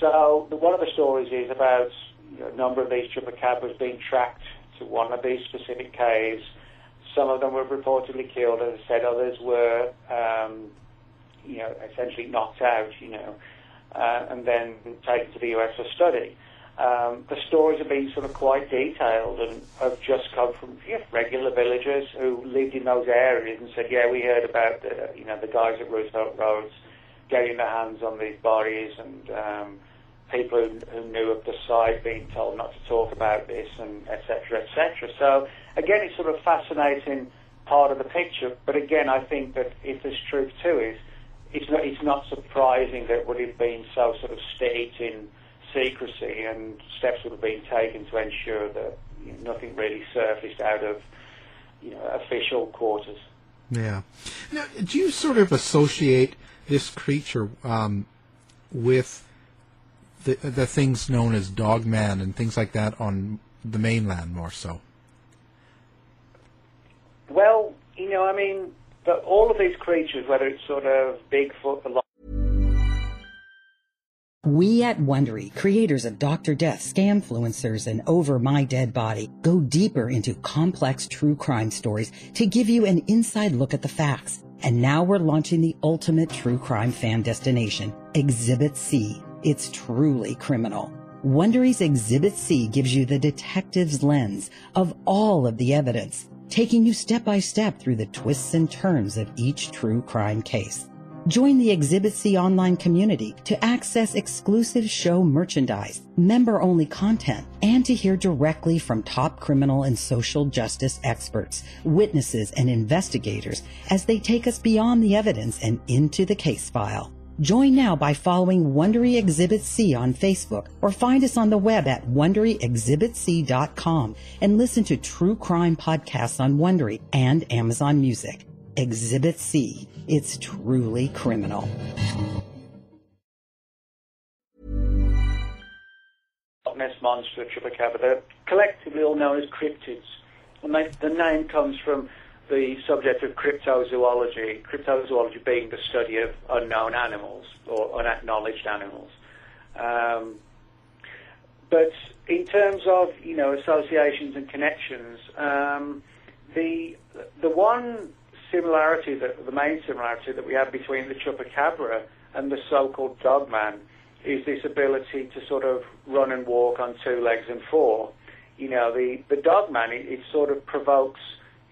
C: so the, one of the stories is about you know, a number of these chupacabras being tracked to one of these specific caves. Some of them were reportedly killed, as I said. Others were, um, you know, essentially knocked out, you know, uh, and then taken to the US for study. Um, the stories have been sort of quite detailed and have just come from regular villagers who lived in those areas and said, "Yeah, we heard about the, you know the guys at Roosevelt Roads getting their hands on these bodies and." Um, people who, who knew of the site being told not to talk about this and etc. etc. So again, it's sort of fascinating part of the picture. But again, I think that if there's truth to it, it's not, it's not surprising that it would have been so sort of in secrecy and steps would have been taken to ensure that you know, nothing really surfaced out of you know official quarters.
B: Yeah. Now, do you sort of associate this creature um, with the the things known as Dogman and things like that on the mainland more so?
C: Well, you know, I mean, the, all of these creatures, whether it's sort of Bigfoot, the
D: we at Wondery, creators of Dr. Death, Scamfluencers, and Over My Dead Body, go deeper into complex true crime stories to give you an inside look at the facts. And now we're launching the ultimate true crime fan destination, Exhibit C it's truly criminal. Wondery's Exhibit C gives you the detective's lens of all of the evidence, taking you step by step through the twists and turns of each true crime case. Join the Exhibit C online community to access exclusive show merchandise, member only content, and to hear directly from top criminal and social justice experts, witnesses, and investigators as they take us beyond the evidence and into the case file. Join now by following Wondery Exhibit C on Facebook or find us on the web at WonderyExhibitC.com and listen to true crime podcasts on Wondery and Amazon Music. Exhibit C. It's truly criminal.
C: Ness monster, chupacabra, they're collectively all known as cryptids. And they, the name comes from the subject of cryptozoology, cryptozoology being the study of unknown animals or unacknowledged animals. Um, but in terms of you know associations and connections, um, the the one similarity that the main similarity that we have between the chupacabra and the so-called dogman is this ability to sort of run and walk on two legs and four. You know, the the dogman it, it sort of provokes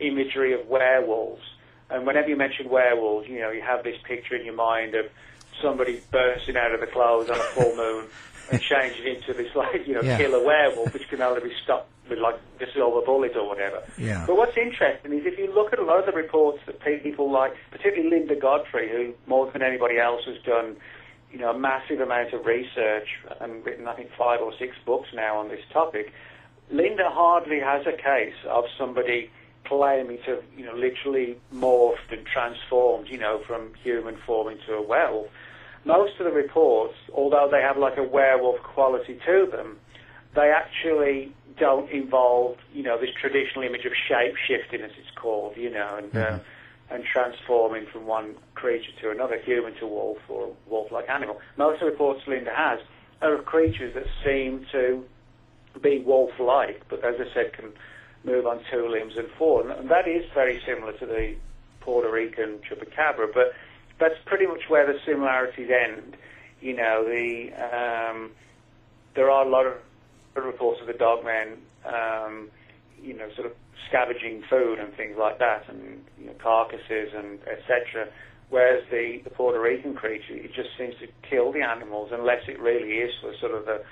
C: imagery of werewolves, and whenever you mention werewolves, you know you have this picture in your mind of somebody bursting out of the clothes on a full moon and changing into this like you know
B: Yeah.
C: killer werewolf, which can only be stopped with like a silver bullet or whatever.
B: Yeah.
C: But what's interesting is if you look at a lot of the reports that people like, particularly Linda Godfrey, who more than anybody else has done, you know, a massive amount of research and written I think five or six books now on this topic. Linda hardly has a case of somebody claiming to, you know, literally morphed and transformed, you know, from human form into a werewolf. Most of the reports, although they have like a werewolf quality to them, they actually don't involve, you know, this traditional image of shape shifting, as it's called, you know, and uh, and transforming from one creature to another, human to wolf or wolf-like animal. Most of the reports Linda has are of creatures that seem to be wolf-like, but as I said, can move on two limbs and four, and that is very similar to the Puerto Rican chupacabra, but that's pretty much where the similarities end. You know, the um, there are a lot of reports of the dogmen, um, you know, sort of scavenging food and things like that, and you know, carcasses and etc. Whereas the, the Puerto Rican creature, it just seems to kill the animals unless it really is for sort of the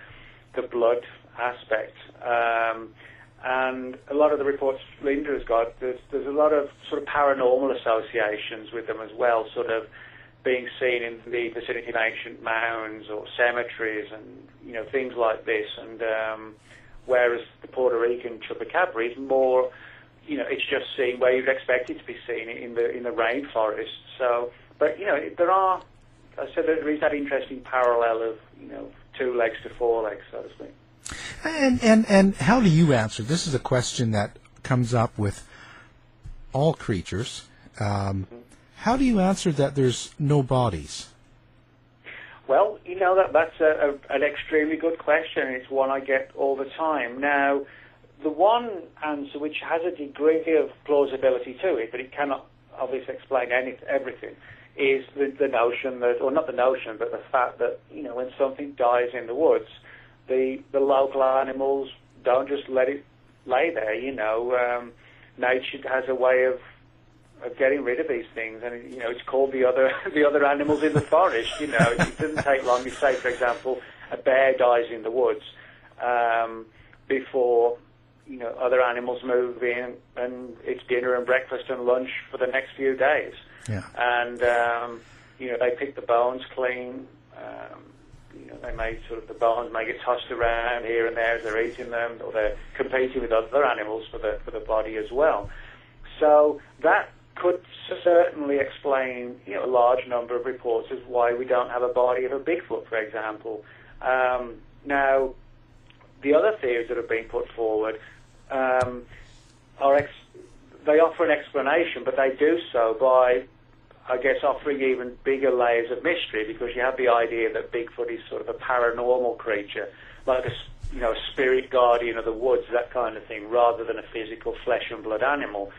C: the blood aspect. Um, and a lot of the reports Linda has got, there's, there's a lot of sort of paranormal associations with them as well, sort of being seen in the vicinity of ancient mounds or cemeteries and you know things like this. And um, whereas the Puerto Rican chupacabra is more, you know, it's just seen where you'd expect it to be seen in the in the rainforest. So, but you know, there are, I said there is that interesting parallel of you know two legs to four legs, so to speak.
B: And and and how do you answer? This is a question that comes up with all creatures. Um, how do you answer that there's no bodies?
C: Well, you know that that's a, a, an extremely good question. It's one I get all the time. Now, the one answer which has a degree of plausibility to it, but it cannot obviously explain any, everything, is the, the notion that, or not the notion, but the fact that you know when something dies in the woods, the the local animals don't just let it lay there. You know, um, nature has a way of of getting rid of these things, and you know it's called the other the other animals in the forest. You know, it doesn't take long. You say, for example, a bear dies in the woods um, before you know other animals move in, and it's dinner and breakfast and lunch for the next few days.
B: Yeah.
C: And um, you know they pick the bones clean. Um, you know, they may sort of the bones may get tossed around here and there as they're eating them, or they're competing with other animals for the for the body as well. So that could certainly explain you know, a large number of reports as why we don't have a body of a Bigfoot, for example. Um, now, the other theories that have been put forward um, are ex- they offer an explanation, but they do so by, I guess, offering even bigger layers of mystery because you have the idea that Bigfoot is sort of a paranormal creature, like a you know a spirit guardian of the woods, that kind of thing, rather than a physical flesh and blood animal.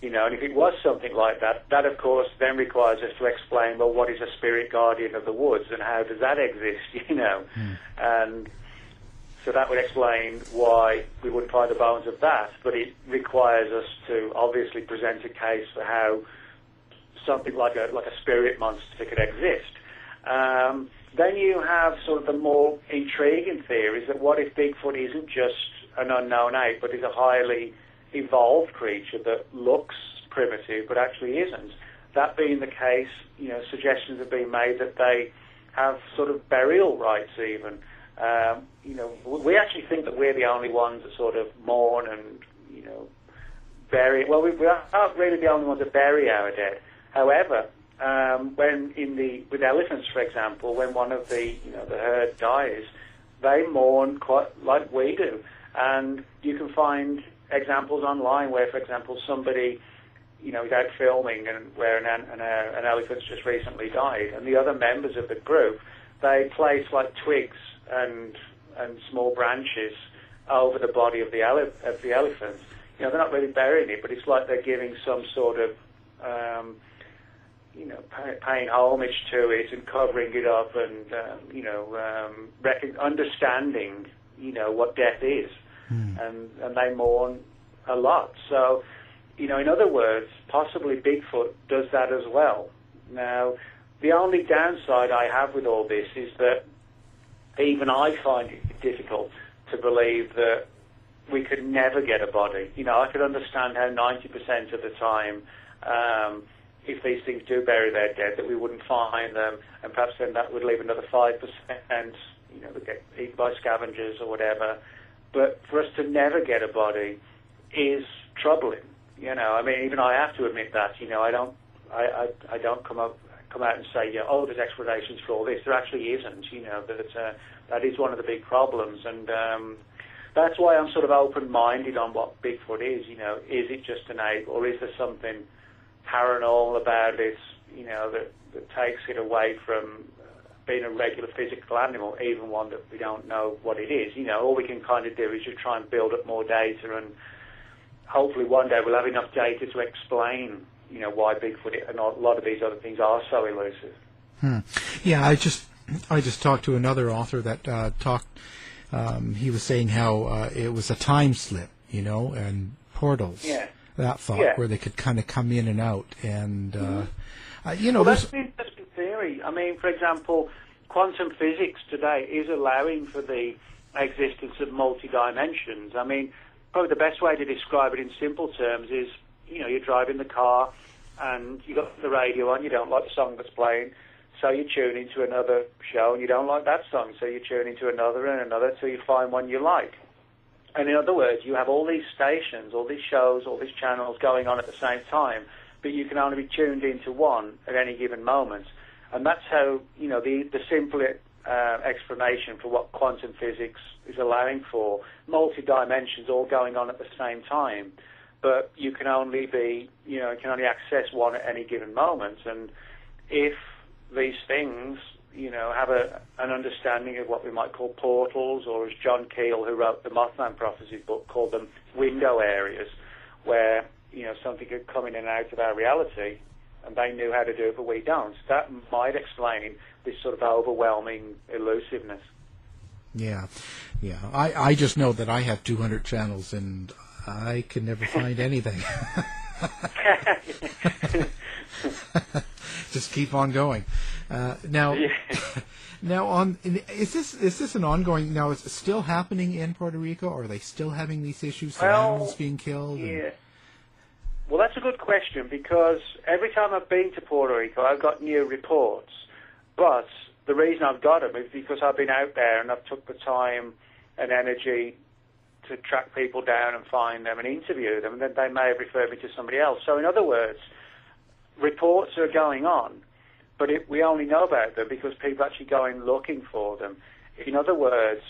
C: You know, and if it was something like that, that of course then requires us to explain, well, what is a spirit guardian of the woods and how does that exist? You know, hmm. and so that would explain why we wouldn't find the bones of that. But it requires us to obviously present a case for how something like a like a spirit monster could exist. Um, then you have sort of the more intriguing theories that what if Bigfoot isn't just an unknown ape, but is a highly evolved creature that looks primitive but actually isn't. That being the case, you know, suggestions have been made that they have sort of burial rites even. Um, you know, we actually think that we're the only ones that sort of mourn and, you know, bury. Well, we, we aren't really the only ones that bury our dead. However, um, when in the with elephants, for example, when one of the you know the herd dies, they mourn quite like we do. And you can find examples online where, for example, somebody, you know, is out filming and where an, an, an elephant's just recently died, and the other members of the group, they place like twigs and and small branches over the body of the ele- of the elephant. You know, they're not really burying it, but it's like they're giving some sort of um, you know, pay, paying homage to it and covering it up and, um, you know, um, rec- understanding, you know, what death is. Mm. And, and they mourn a lot. So, you know, in other words, possibly Bigfoot does that as well. Now, the only downside I have with all this is that even I find it difficult to believe that we could never get a body. You know, I could understand how 90% of the time, um, if these things do bury their dead, that we wouldn't find them, and perhaps then that would leave another 5%, you know, get eaten by scavengers or whatever. But for us to never get a body is troubling. You know, I mean, even I have to admit that. You know, I don't, I, I, I don't come up, come out and say, yeah, oh, there's explanations for all this. There actually isn't. You know, that uh, that is one of the big problems, and um, that's why I'm sort of open-minded on what Bigfoot is. You know, is it just an ape, or is there something paranormal about this, you know, that, that takes it away from being a regular physical animal, even one that we don't know what it is. You know, all we can kind of do is just try and build up more data, and hopefully one day we'll have enough data to explain, you know, why Bigfoot and a lot of these other things are so elusive.
B: Hmm. Yeah, I just I just talked to another author that uh, talked. Um, he was saying how uh, it was a time slip, you know, and portals.
C: Yeah
B: that thought
C: yeah.
B: where they could kind of come in and out and uh, mm-hmm. uh, you know
C: well, that's an interesting theory i mean for example quantum physics today is allowing for the existence of multi dimensions i mean probably the best way to describe it in simple terms is you know you're driving the car and you got the radio on you don't like the song that's playing so you tune into another show and you don't like that song so you tune into another and another till you find one you like and in other words, you have all these stations, all these shows, all these channels going on at the same time, but you can only be tuned into one at any given moment. And that's how, you know, the, the simple uh, explanation for what quantum physics is allowing for, multi-dimensions all going on at the same time. But you can only be, you know, you can only access one at any given moment. And if these things you know, have a, an understanding of what we might call portals, or as John Keel, who wrote the Mothman Prophecies book, called them window areas, where, you know, something could come in and out of our reality, and they knew how to do it, but we don't. That might explain this sort of overwhelming elusiveness.
B: Yeah, yeah. I, I just know that I have 200 channels, and I can never find anything. just keep on going. Uh, now, now on is this is this an ongoing? Now is it still happening in Puerto Rico? Or are they still having these issues?
C: Well,
B: animals being killed?
C: Yeah. Well, that's a good question because every time I've been to Puerto Rico, I've got new reports. But the reason I've got them is because I've been out there and I've took the time and energy to track people down and find them and interview them, and then they may have referred me to somebody else. So, in other words, reports are going on, but it, we only know about them because people actually go in looking for them. In other words,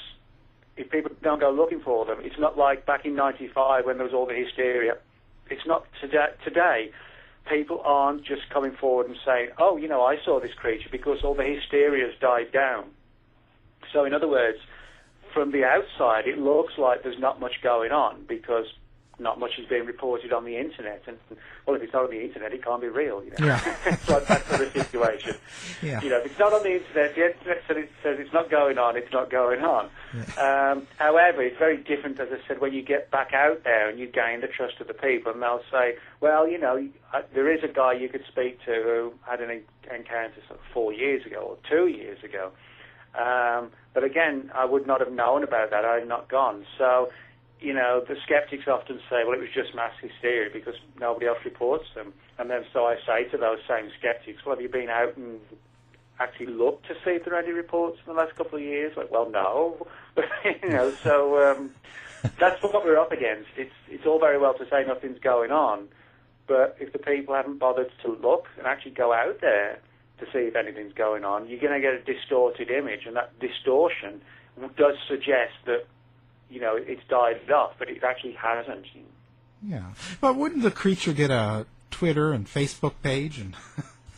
C: if people don't go looking for them, it's not like back in '95 when there was all the hysteria. It's not today. Today, people aren't just coming forward and saying, "Oh, you know, I saw this creature," because all the hysteria has died down. So, in other words, from the outside, it looks like there's not much going on because not much is being reported on the internet. And well, if it's not on the internet, it can't be real. You know,
B: yeah.
C: it's like that sort of situation.
B: Yeah.
C: You know, if it's not on the internet, the internet says, says it's not going on. It's not going on. Yeah. Um, however, it's very different, as I said, when you get back out there and you gain the trust of the people, and they'll say, well, you know, there is a guy you could speak to who had an encounter sort of four years ago or two years ago. Um, but again, I would not have known about that. I had not gone. So you know, the skeptics often say, well, it was just mass hysteria because nobody else reports them. And then so I say to those same skeptics, well, have you been out and actually looked to see if there are any reports in the last couple of years? Like, well, no. you know, so um, that's what we're up against. It's, it's all very well to say nothing's going on, but if the people haven't bothered to look and actually go out there to see if anything's going on, you're going to get a distorted image, and that distortion does suggest that you know it's died off, but it actually hasn't.
B: Yeah, but wouldn't the creature get a Twitter and Facebook page and?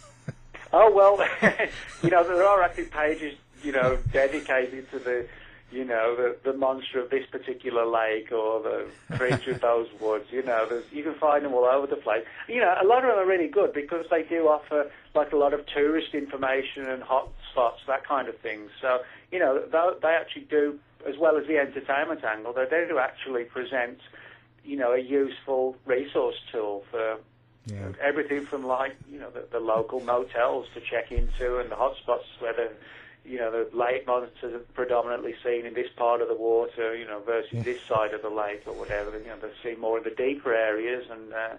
C: oh well, you know there are actually pages you know dedicated to the you know, the, the monster of this particular lake or the creature of those woods. You know, there's, you can find them all over the place. You know, a lot of them are really good because they do offer like a lot of tourist information and hot spots, that kind of thing. So, you know, they, they actually do, as well as the entertainment angle, they do actually present, you know, a useful resource tool for yeah. everything from like, you know, the, the local motels to check into and the hot spots where the you know, the lake monsters are predominantly seen in this part of the water, you know, versus yeah. this side of the lake or whatever. You know, they're seen more in the deeper areas, and uh,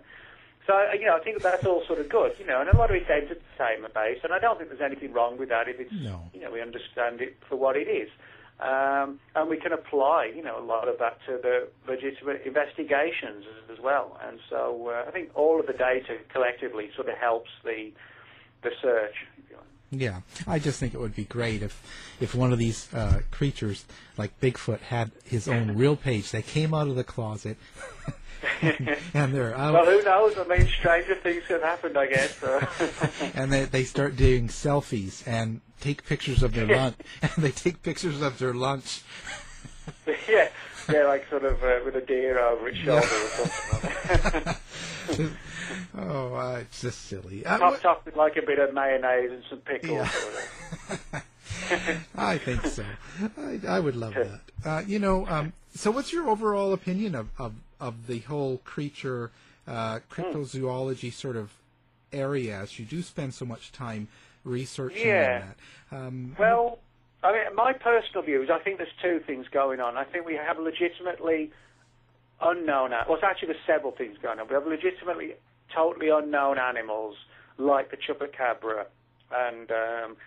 C: so you know, I think that's all sort of good, you know, and a lot of it's entertainment based, and I don't think there's anything wrong with that if it's, no. you know, we understand it for what it is. Um, and we can apply, you know, a lot of that to the legitimate investigations as, well. And so uh, I think all of the data collectively sort of helps the the search.
B: Yeah, I just think it would be great if if one of these uh, creatures, like Bigfoot, had his own real page. They came out of the closet, and, they're out.
C: Well, who knows? I mean, stranger things have happened, I guess. So.
B: and they they start doing selfies and take pictures of their lunch, and they take pictures of their lunch.
C: yeah, yeah, like sort of uh, with a deer over its shoulder or something.
B: oh, uh, it's just silly.
C: Topped up with like a bit of mayonnaise and some pickles.
B: Yeah. I think so. I, I would love that. Uh, you know, um, so what's your overall opinion of, of, of the whole creature uh, cryptozoology sort of area as you do spend so much time researching
C: yeah.
B: that? Um,
C: well, I mean, my personal view is I think there's two things going on. I think we have legitimately unknown, well, actually there's several things going on. We have legitimately totally unknown animals like the chupacabra and um,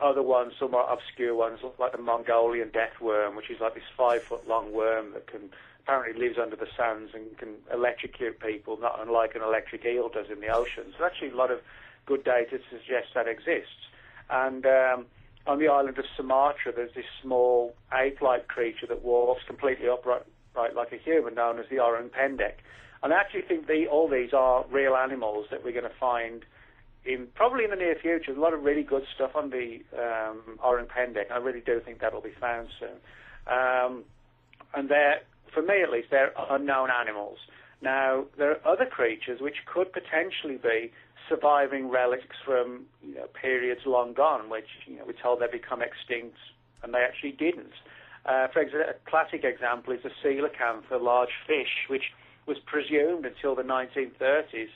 C: other ones, somewhat obscure ones, like the Mongolian death worm, which is like this five foot long worm that can apparently lives under the sands and can electrocute people, not unlike an electric eel does in the ocean. So actually a lot of good data to suggest that exists. And um, on the island of Sumatra, there's this small ape-like creature that walks completely upright like a human, known as the orang pendek. And I actually think the, all these are real animals that we're going to find in probably in the near future. A lot of really good stuff on the um, orang pendek. I really do think that'll be found soon. Um, and they're, for me at least, they're unknown animals. Now, there are other creatures which could potentially be surviving relics from you know, periods long gone, which you know, we're told they become extinct, and they actually didn't. Uh, for example, a classic example is the coelacanth, a large fish, which was presumed until the 1930s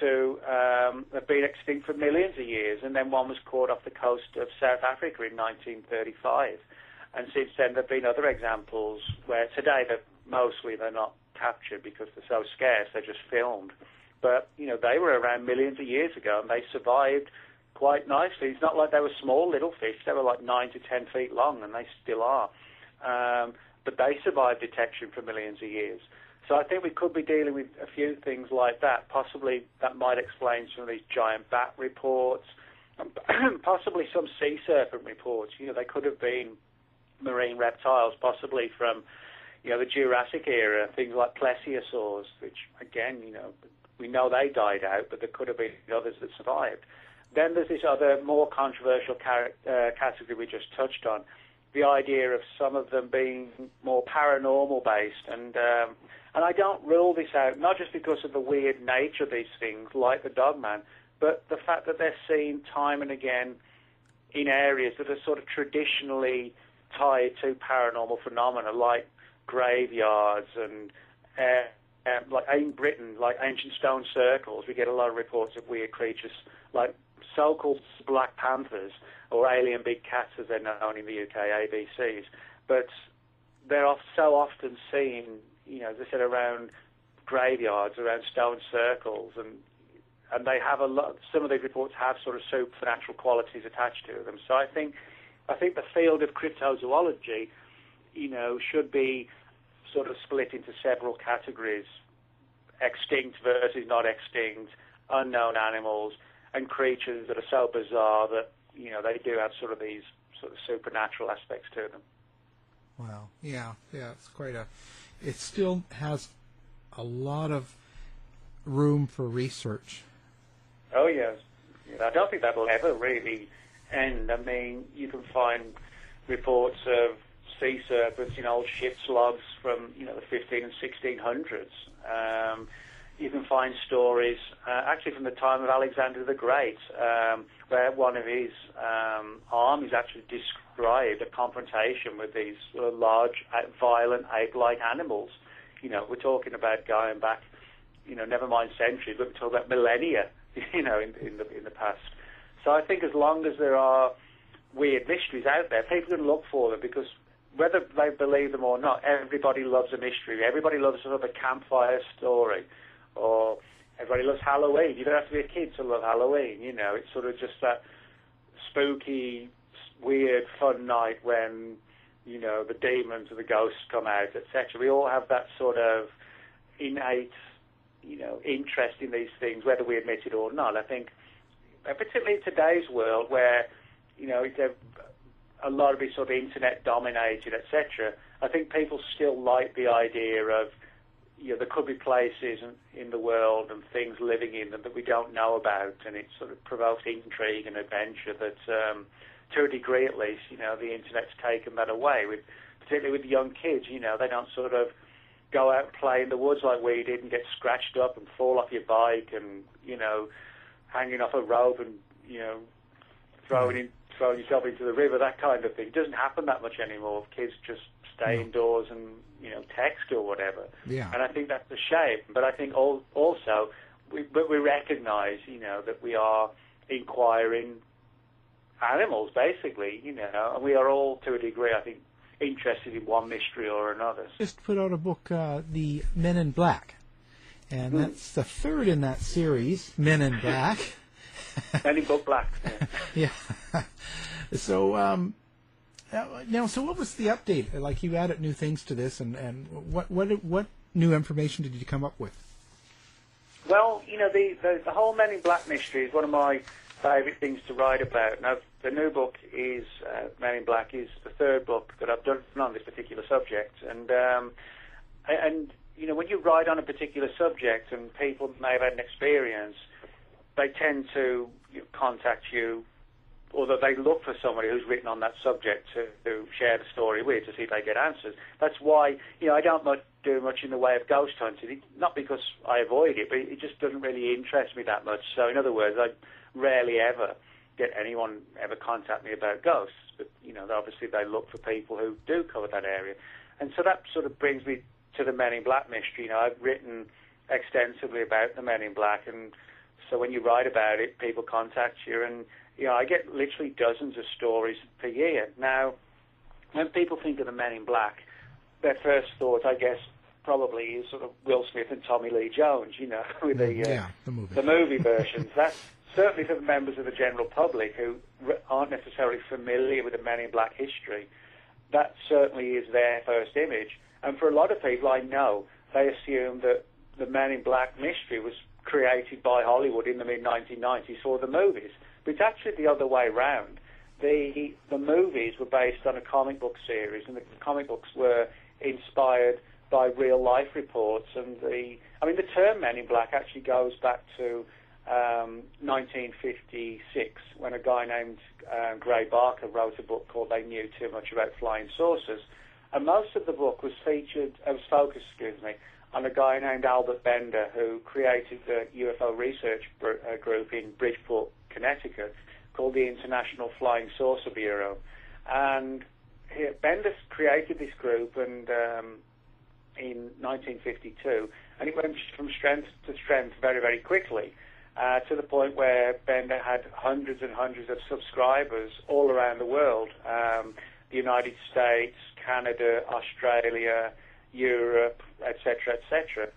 C: to um, have been extinct for millions of years, and then one was caught off the coast of South Africa in 1935. And since then, there have been other examples where today that mostly they're not captured because they're so scarce; they're just filmed. But you know, they were around millions of years ago, and they survived quite nicely. It's not like they were small little fish; they were like nine to ten feet long, and they still are. Um, but they survived detection for millions of years. So I think we could be dealing with a few things like that. Possibly that might explain some of these giant bat reports, possibly some sea serpent reports. You know, they could have been marine reptiles, possibly from you know the Jurassic era, things like plesiosaurs, which again, you know, we know they died out, but there could have been others that survived. Then there's this other more controversial uh, category we just touched on, the idea of some of them being more paranormal based, and um, and I don't rule this out, not just because of the weird nature of these things, like the Dogman, but the fact that they're seen time and again in areas that are sort of traditionally tied to paranormal phenomena, like graveyards and uh, um, like in Britain, like ancient stone circles. We get a lot of reports of weird creatures, like so-called black panthers or alien big cats, as they're known in the UK, ABCs. But they're so often seen you know, as I said, around graveyards, around stone circles, and and they have a lot. Some of these reports have sort of supernatural qualities attached to them. So I think I think the field of cryptozoology, you know, should be sort of split into several categories: extinct versus not extinct, unknown animals, and creatures that are so bizarre that you know they do have sort of these sort of supernatural aspects to them.
B: Wow. Yeah. Yeah. It's quite a. It still has a lot of room for research.
C: Oh yes. I don't think that'll ever really end. I mean, you can find reports of sea serpents in old ship's logs from you know the 15 and 1600s. Um, you can find stories uh, actually from the time of Alexander the Great, um, where one of his um, armies actually described a confrontation with these large, violent, ape-like animals. You know, we're talking about going back, you know, never mind centuries, but we're talking about millennia. You know, in, in the in the past. So I think as long as there are weird mysteries out there, people can look for them because whether they believe them or not, everybody loves a mystery. Everybody loves sort of a campfire story or everybody loves Halloween. You don't have to be a kid to love Halloween. You know, it's sort of just that spooky, weird, fun night when you know the demons or the ghosts come out, etc. We all have that sort of innate, you know, interest in these things, whether we admit it or not. I think, particularly in today's world, where you know it's a, a lot of it sort of internet dominated, etc. I think people still like the idea of you know, there could be places in, in the world and things living in them that we don't know about, and it sort of provokes intrigue and adventure that, um, to a degree at least, you know, the internet's taken that away. With particularly with young kids, you know, they don't sort of go out and play in the woods like we did and get scratched up and fall off your bike and you know, hanging off a rope and you know, throwing in, throwing yourself into the river, that kind of thing. It doesn't happen that much anymore. Kids just stay no. indoors and you know text or whatever.
B: Yeah.
C: And I think that's a shame. But I think all, also we but we recognise you know that we are inquiring animals basically you know and we are all to a degree I think interested in one mystery or another.
B: Just put out a book, uh, the Men in Black, and mm. that's the third in that series, Men in Black.
C: Men in Book Black.
B: Yeah. yeah. so. Um, now, so what was the update? Like you added new things to this, and, and what what what new information did you come up with?
C: Well, you know, the, the, the whole Men in Black mystery is one of my favourite things to write about. Now, the new book is uh, Men in Black is the third book that I've done on this particular subject, and um, and you know, when you write on a particular subject and people may have had an experience, they tend to contact you or that they look for somebody who's written on that subject to, to share the story with to see if they get answers. That's why, you know, I don't much, do much in the way of ghost hunting, not because I avoid it, but it just doesn't really interest me that much. So, in other words, I rarely ever get anyone ever contact me about ghosts. But, you know, obviously they look for people who do cover that area. And so that sort of brings me to the Men in Black mystery. You know, I've written extensively about the Men in Black, and so when you write about it, people contact you and you know, I get literally dozens of stories per year. Now, when people think of the Men in Black, their first thought, I guess, probably is sort of Will Smith and Tommy Lee Jones, you know, with the, uh,
B: yeah, the movie,
C: the movie versions. That's certainly for the members of the general public who aren't necessarily familiar with the Men in Black history. That certainly is their first image. And for a lot of people I know, they assume that the Men in Black mystery was created by Hollywood in the mid 1990s for the movies. But it's actually the other way round. The the movies were based on a comic book series, and the comic books were inspired by real life reports. And the I mean, the term Men in Black actually goes back to um, 1956 when a guy named uh, Gray Barker wrote a book called "They Knew Too Much About Flying Saucers," and most of the book was featured, uh, was focused, excuse me, on a guy named Albert Bender who created the UFO research br- uh, group in Bridgeport, Connecticut, called the International Flying Saucer Bureau. And he, Bender created this group and um, in 1952, and it went from strength to strength very, very quickly. Uh, to the point where Bender had hundreds and hundreds of subscribers all around the world um, the United States, Canada, Australia, Europe, etc., etc.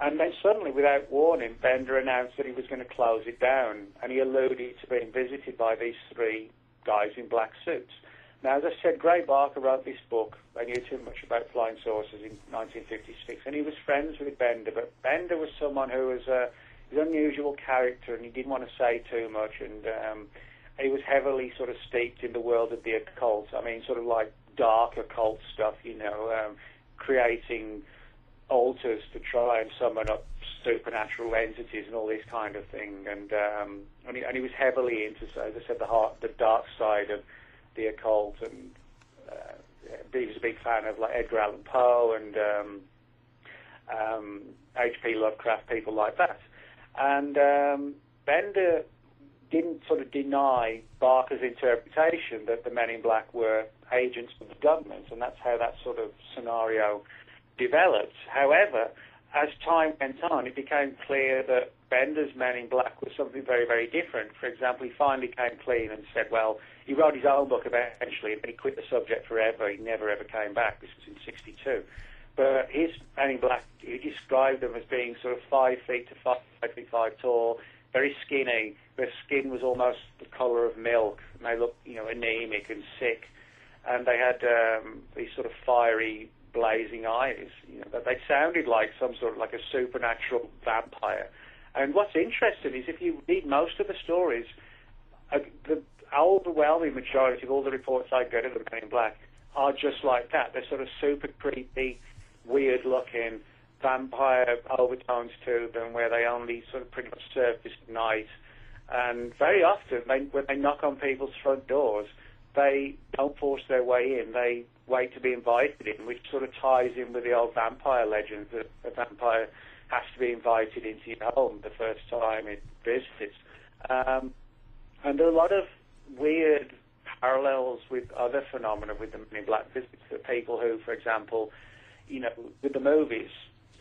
C: And then suddenly, without warning, Bender announced that he was going to close it down, and he alluded to being visited by these three guys in black suits. Now, as I said, Gray Barker wrote this book. I knew too much about flying saucers in 1956, and he was friends with Bender. But Bender was someone who was a, an unusual character, and he didn't want to say too much, and um, he was heavily sort of steeped in the world of the occult. I mean, sort of like dark occult stuff, you know, um, creating altars to try and summon up supernatural entities and all this kind of thing. And um, and, he, and he was heavily into, as I said, the heart, the dark side of the occult. And uh, he was a big fan of like Edgar Allan Poe and um, um, H.P. Lovecraft, people like that. And um, Bender didn't sort of deny Barker's interpretation that the Men in Black were agents of the government, and that's how that sort of scenario developed. However, as time went on, it became clear that Bender's Men in Black was something very, very different. For example, he finally came clean and said, well, he wrote his own book eventually, but he quit the subject forever. He never ever came back. This was in 62. But his Men in Black, he described them as being sort of five feet to five, five feet five tall, very skinny. Their skin was almost the colour of milk, and they looked, you know, anemic and sick. And they had um, these sort of fiery blazing eyes. You know, that they sounded like some sort of like a supernatural vampire. And what's interesting is if you read most of the stories, uh, the overwhelming majority of all the reports I get of the in Black are just like that. They're sort of super creepy, weird looking, vampire overtones to them, where they only sort of pretty much surface at night. And very often, they, when they knock on people's front doors, they don't force their way in. They wait to be invited in, which sort of ties in with the old vampire legend that a vampire has to be invited into your home the first time it visits. Um, and there are a lot of weird parallels with other phenomena with the Men in Black visits. The people who, for example, you know, with the movies,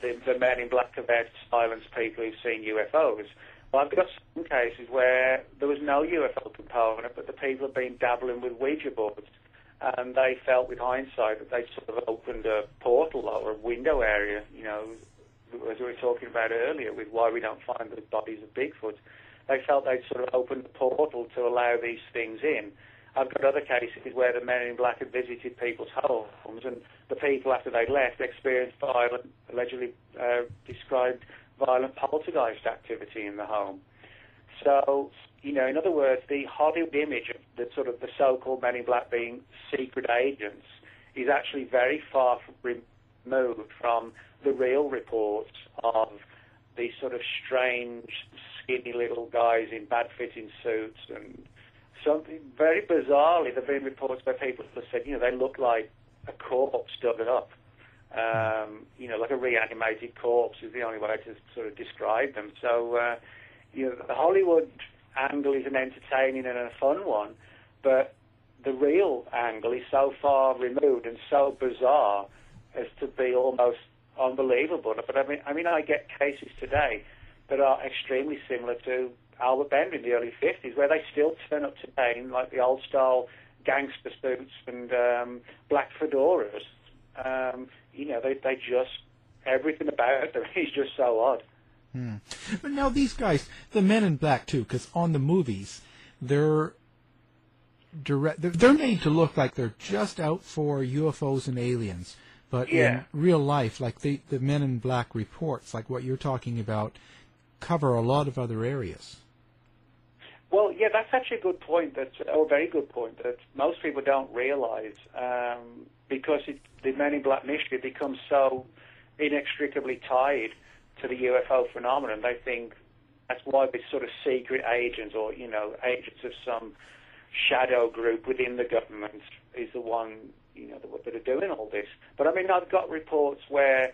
C: the, the Men in Black to silence people who've seen UFOs. Well, I've got some cases where there was no UFO component, but the people have been dabbling with Ouija boards and they felt with hindsight that they sort of opened a portal or a window area, you know, as we were talking about earlier with why we don't find the bodies of Bigfoot. They felt they'd sort of opened a portal to allow these things in. I've got other cases where the men in black had visited people's homes and the people after they left experienced violent, allegedly uh, described violent poltergeist activity in the home. So you know, in other words, the Hollywood image of the sort of the so-called Men in Black being secret agents is actually very far removed from the real reports of these sort of strange, skinny little guys in bad-fitting suits and something very bizarrely. There've been reports where people have said, you know, they look like a corpse dug up. Um, you know, like a reanimated corpse is the only way to sort of describe them. So, uh, you know, the Hollywood angle is an entertaining and a fun one, but the real angle is so far removed and so bizarre as to be almost unbelievable. But I mean, I mean, I get cases today that are extremely similar to Albert Bender in the early 50s, where they still turn up today in like the old style gangster suits and um, black fedoras. Um, you know, they they just everything about them is just so odd.
B: Hmm. But now these guys, the Men in Black too, because on the movies, they're direct. They're, they're, made to look like they're just out for UFOs and aliens. But
C: yeah.
B: in real life, like the the Men in Black reports, like what you're talking about, cover a lot of other areas.
C: Well, yeah, that's actually a good point. That's a very good point that most people don't realize um, because it, the Men in Black mystery becomes so inextricably tied to the UFO phenomenon. They think that's why this sort of secret agents or, you know, agents of some shadow group within the government is the one, you know, that, that are doing all this. But I mean, I've got reports where,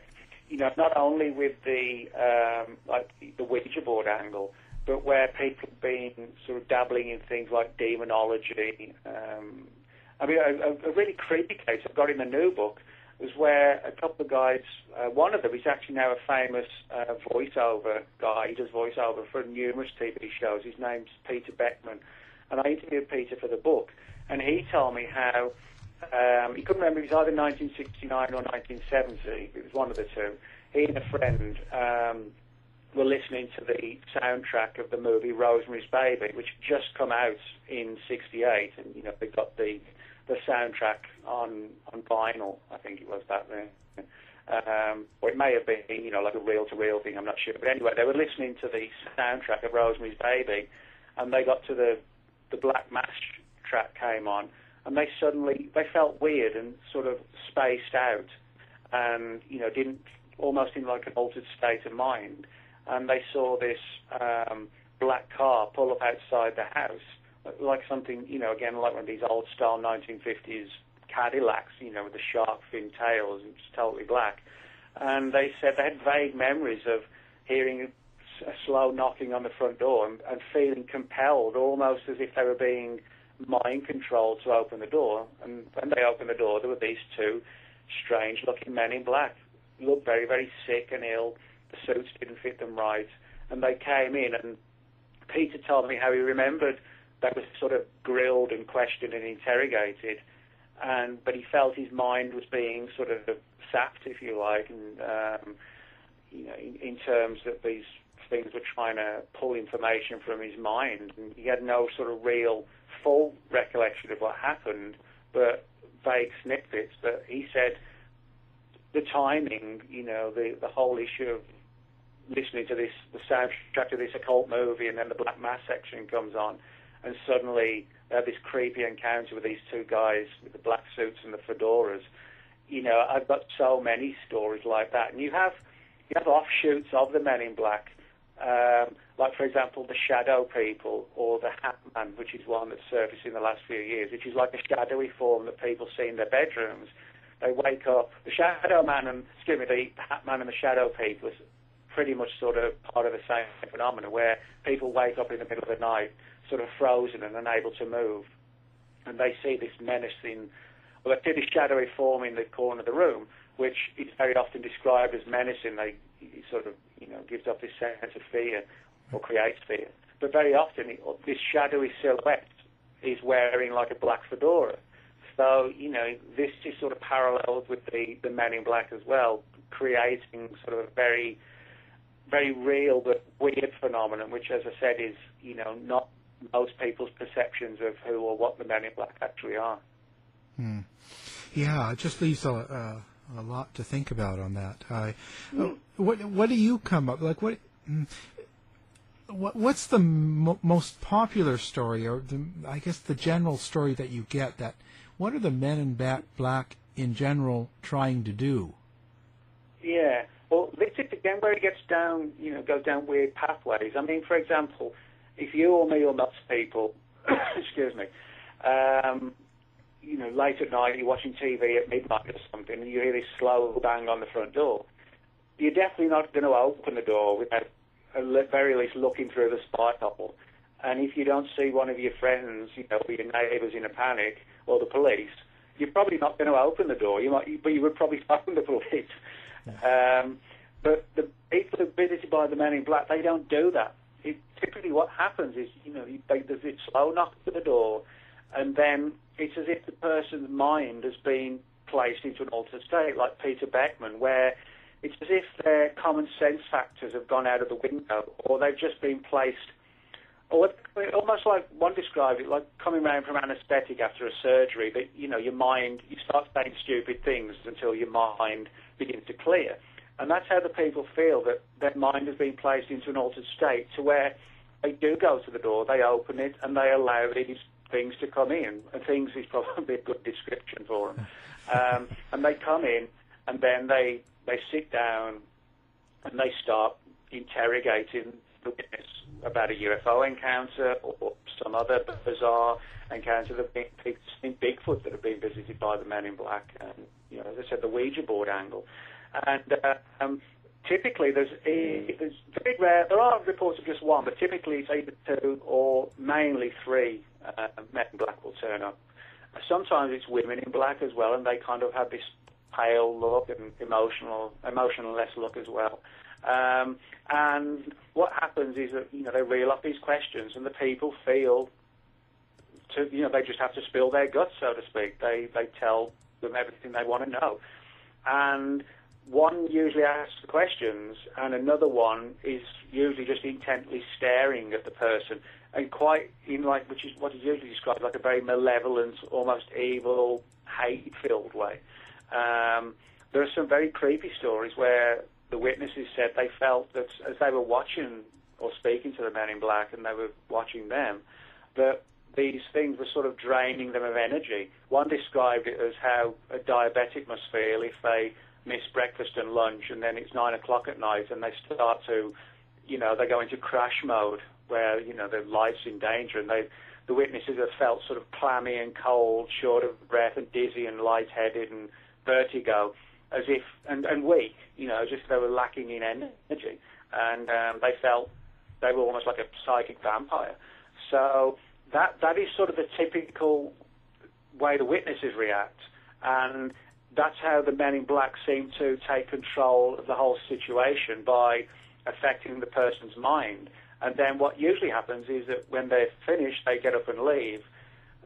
C: you know, not only with the, um, like the Ouija board angle, but where people have been sort of dabbling in things like demonology. Um, I mean, a, a really creepy case I've got in the new book was where a couple of guys, uh, one of them is actually now a famous uh, voiceover guy. He does voiceover for numerous TV shows. His name's Peter Beckman. And I interviewed Peter for the book. And he told me how um, he couldn't remember, it was either 1969 or 1970. It was one of the two. He and a friend um, were listening to the soundtrack of the movie Rosemary's Baby, which had just come out in 68. And, you know, they got the the soundtrack on on vinyl. I think it was back then. Um, or it may have been, you know, like a reel-to-reel thing. I'm not sure. But anyway, they were listening to the soundtrack of Rosemary's Baby, and they got to the the Black Mass track came on, and they suddenly they felt weird and sort of spaced out, and you know didn't almost in like an altered state of mind, and they saw this um, black car pull up outside the house, like something you know again like one of these old style 1950s Cadillacs, you know with the shark fin tails and it's totally black, and they said they had vague memories of hearing a slow knocking on the front door and, and feeling compelled, almost as if they were being mind controlled to open the door. And when they opened the door, there were these two strange looking men in black, looked very, very sick and ill. The suits didn't fit them right. And they came in, and Peter told me how he remembered they was sort of grilled and questioned and interrogated. And but he felt his mind was being sort of sapped, if you like, and um, you know, in, in terms that these things were trying to pull information from his mind, and he had no sort of real full recollection of what happened, but vague snippets. But he said the timing, you know, the the whole issue of listening to this, the soundtrack to this occult movie, and then the Black Mass section comes on, and suddenly they have this creepy encounter with these two guys with the black suits and the fedoras. You know, I've got so many stories like that, and you have you have offshoots of the Men in Black um, like, for example, the shadow people or the hat man, which is one that's surfaced in the last few years, which is like a shadowy form that people see in their bedrooms. They wake up, the shadow man and, excuse me, the hat man and the shadow people is pretty much sort of part of the same phenomenon where people wake up in the middle of the night sort of frozen and unable to move. And they see this menacing, well, they see this shadowy form in the corner of the room, which is very often described as menacing. They sort of you know, gives off this sense of fear or creates fear. But very often, it, this shadowy silhouette is wearing like a black fedora. So, you know, this is sort of paralleled with the, the Men in Black as well, creating sort of a very, very real but weird phenomenon, which, as I said, is, you know, not most people's perceptions of who or what the Men in Black actually are.
B: Hmm. Yeah, it just leaves a, a a lot to think about on that. I, uh, what what do you come up like? What mm, what what's the mo- most popular story, or the, I guess the general story that you get? That what are the men in black, black in general trying to do?
C: Yeah, well, this is again where it gets down, you know, goes down weird pathways. I mean, for example, if you or me or lots of people, excuse me, um, you know, late at night, you're watching TV at midnight or something, and you hear this slow bang on the front door, you're definitely not going to open the door without, at very least, looking through the spy couple. And if you don't see one of your friends, you know, or your neighbours in a panic, or the police, you're probably not going to open the door. You might, but you would probably phone the police. Yeah. Um, but the people who are visited by the men in black, they don't do that. It, typically, what happens is, you know, they, there's this slow knock at the door, and then it's as if the person's mind has been placed into an altered state, like Peter Beckman, where it's as if their common sense factors have gone out of the window, or they've just been placed, or almost like one described it, like coming around from anaesthetic after a surgery. That you know, your mind, you start saying stupid things until your mind begins to clear, and that's how the people feel that their mind has been placed into an altered state, to where they do go to the door, they open it, and they allow these things to come in. And things is probably a good description for them. Um, and they come in, and then they they sit down, and they start interrogating the witness about a UFO encounter or some other bizarre encounter that been in Bigfoot that have been visited by the Men in Black, and you know, as I said, the Ouija board angle. And uh, um, typically there's, a, there's very rare, there are reports of just one, but typically it's either two or mainly three uh, men in black will turn up. Sometimes it's women in black as well, and they kind of have this pale look and emotional, emotionless look as well. Um, and what happens is that you know they reel off these questions, and the people feel to you know they just have to spill their guts, so to speak. They they tell them everything they want to know, and one usually asks the questions, and another one is usually just intently staring at the person, and quite in like which is what is usually described like a very malevolent, almost evil, hate-filled way. Um, there are some very creepy stories where the witnesses said they felt that as they were watching or speaking to the men in black, and they were watching them, that these things were sort of draining them of energy. One described it as how a diabetic must feel if they miss breakfast and lunch and then it's nine o'clock at night and they start to, you know, they go into crash mode where, you know, their life's in danger and they, the witnesses have felt sort of clammy and cold, short of breath and dizzy and lightheaded and vertigo as if, and, and weak, you know, as if they were lacking in energy. And um, they felt they were almost like a psychic vampire. So that that is sort of the typical way the witnesses react, and that's how the men in black seem to take control of the whole situation by affecting the person's mind. And then what usually happens is that when they're finished, they get up and leave.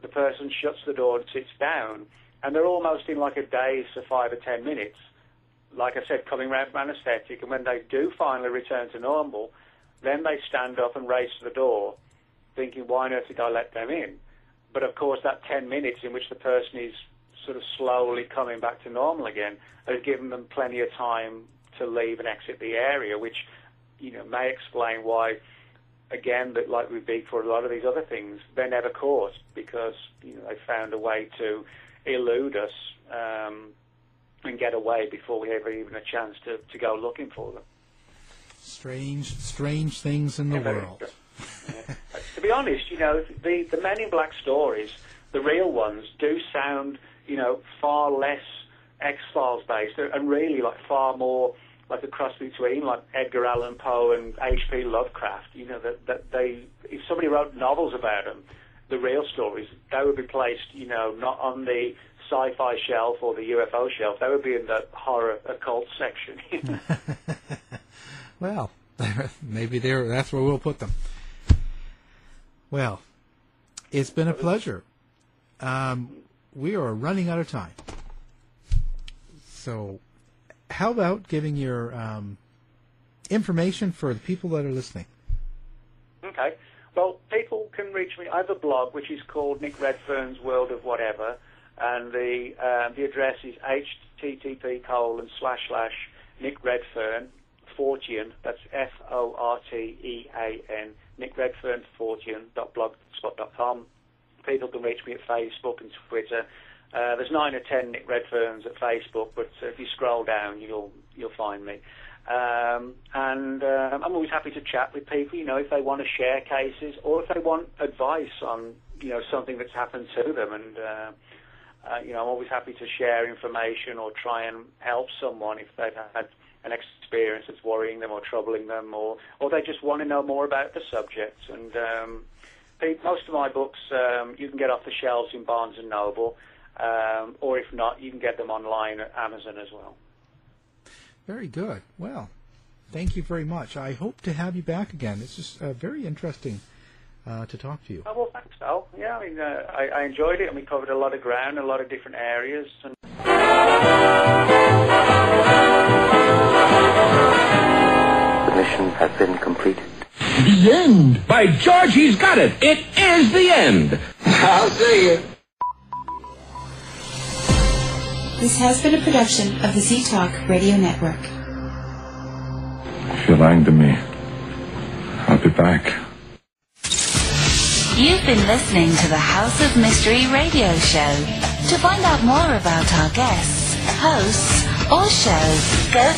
C: The person shuts the door and sits down, and they're almost in like a daze for five or ten minutes. Like I said, coming around from anaesthetic, and when they do finally return to normal, then they stand up and race to the door thinking, why on earth did I let them in? But of course, that 10 minutes in which the person is sort of slowly coming back to normal again has given them plenty of time to leave and exit the area, which, you know, may explain why, again, that like with for a lot of these other things, they're never caught because, you know, they found a way to elude us um, and get away before we have even a chance to, to go looking for them.
B: Strange, strange things in the
C: Yeah,
B: world.
C: yeah. to be honest, you know, the the Men in Black stories, the real ones, do sound, you know, far less X Files based, and really like far more like a cross between like Edgar Allan Poe and H.P. Lovecraft. You know that that they, if somebody wrote novels about them, the real stories, they would be placed, you know, not on the sci-fi shelf or the UFO shelf. They would be in the horror occult section.
B: Well, maybe there. That's where we'll put them. Well, it's been a pleasure. Um, we are running out of time. So, how about giving your um, information for the people that are listening?
C: Okay. Well, people can reach me. I have a blog which is called Nick Redfern's World of Whatever, and the um, the address is http colon slash slash Nick Redfern. That's F O R T E A N. Nick Redfern Fortean dot blogspot.com. People can reach me at Facebook and Twitter. Uh, there's nine or ten Nick Redferns at Facebook, but uh, if you scroll down, you'll you'll find me. Um, and uh, I'm always happy to chat with people, you know, if they want to share cases or if they want advice on, you know, something that's happened to them. And, uh, uh, you know, I'm always happy to share information or try and help someone if they've had an experience that's worrying them or troubling them or, or they just want to know more about the subject. And um, most of my books um, you can get off the shelves in Barnes & Noble, um, or if not, you can get them online at Amazon as well.
B: Very good. Well, thank you very much. I hope to have you back again. It's just uh, very interesting uh, to talk to you.
C: Oh, well, thanks, Al. Yeah, I mean, uh, I, I enjoyed it, and we covered a lot of ground, a lot of different areas. And
E: The mission has been completed.
F: The end. By George, he's got it. It is the end.
G: I'll see you.
H: This has been a production of the Z Talk Radio Network.
I: If you're lying to me, I'll be back.
A: You've been listening to the House of Mystery radio show. To find out more about our guests, hosts, or shows, go to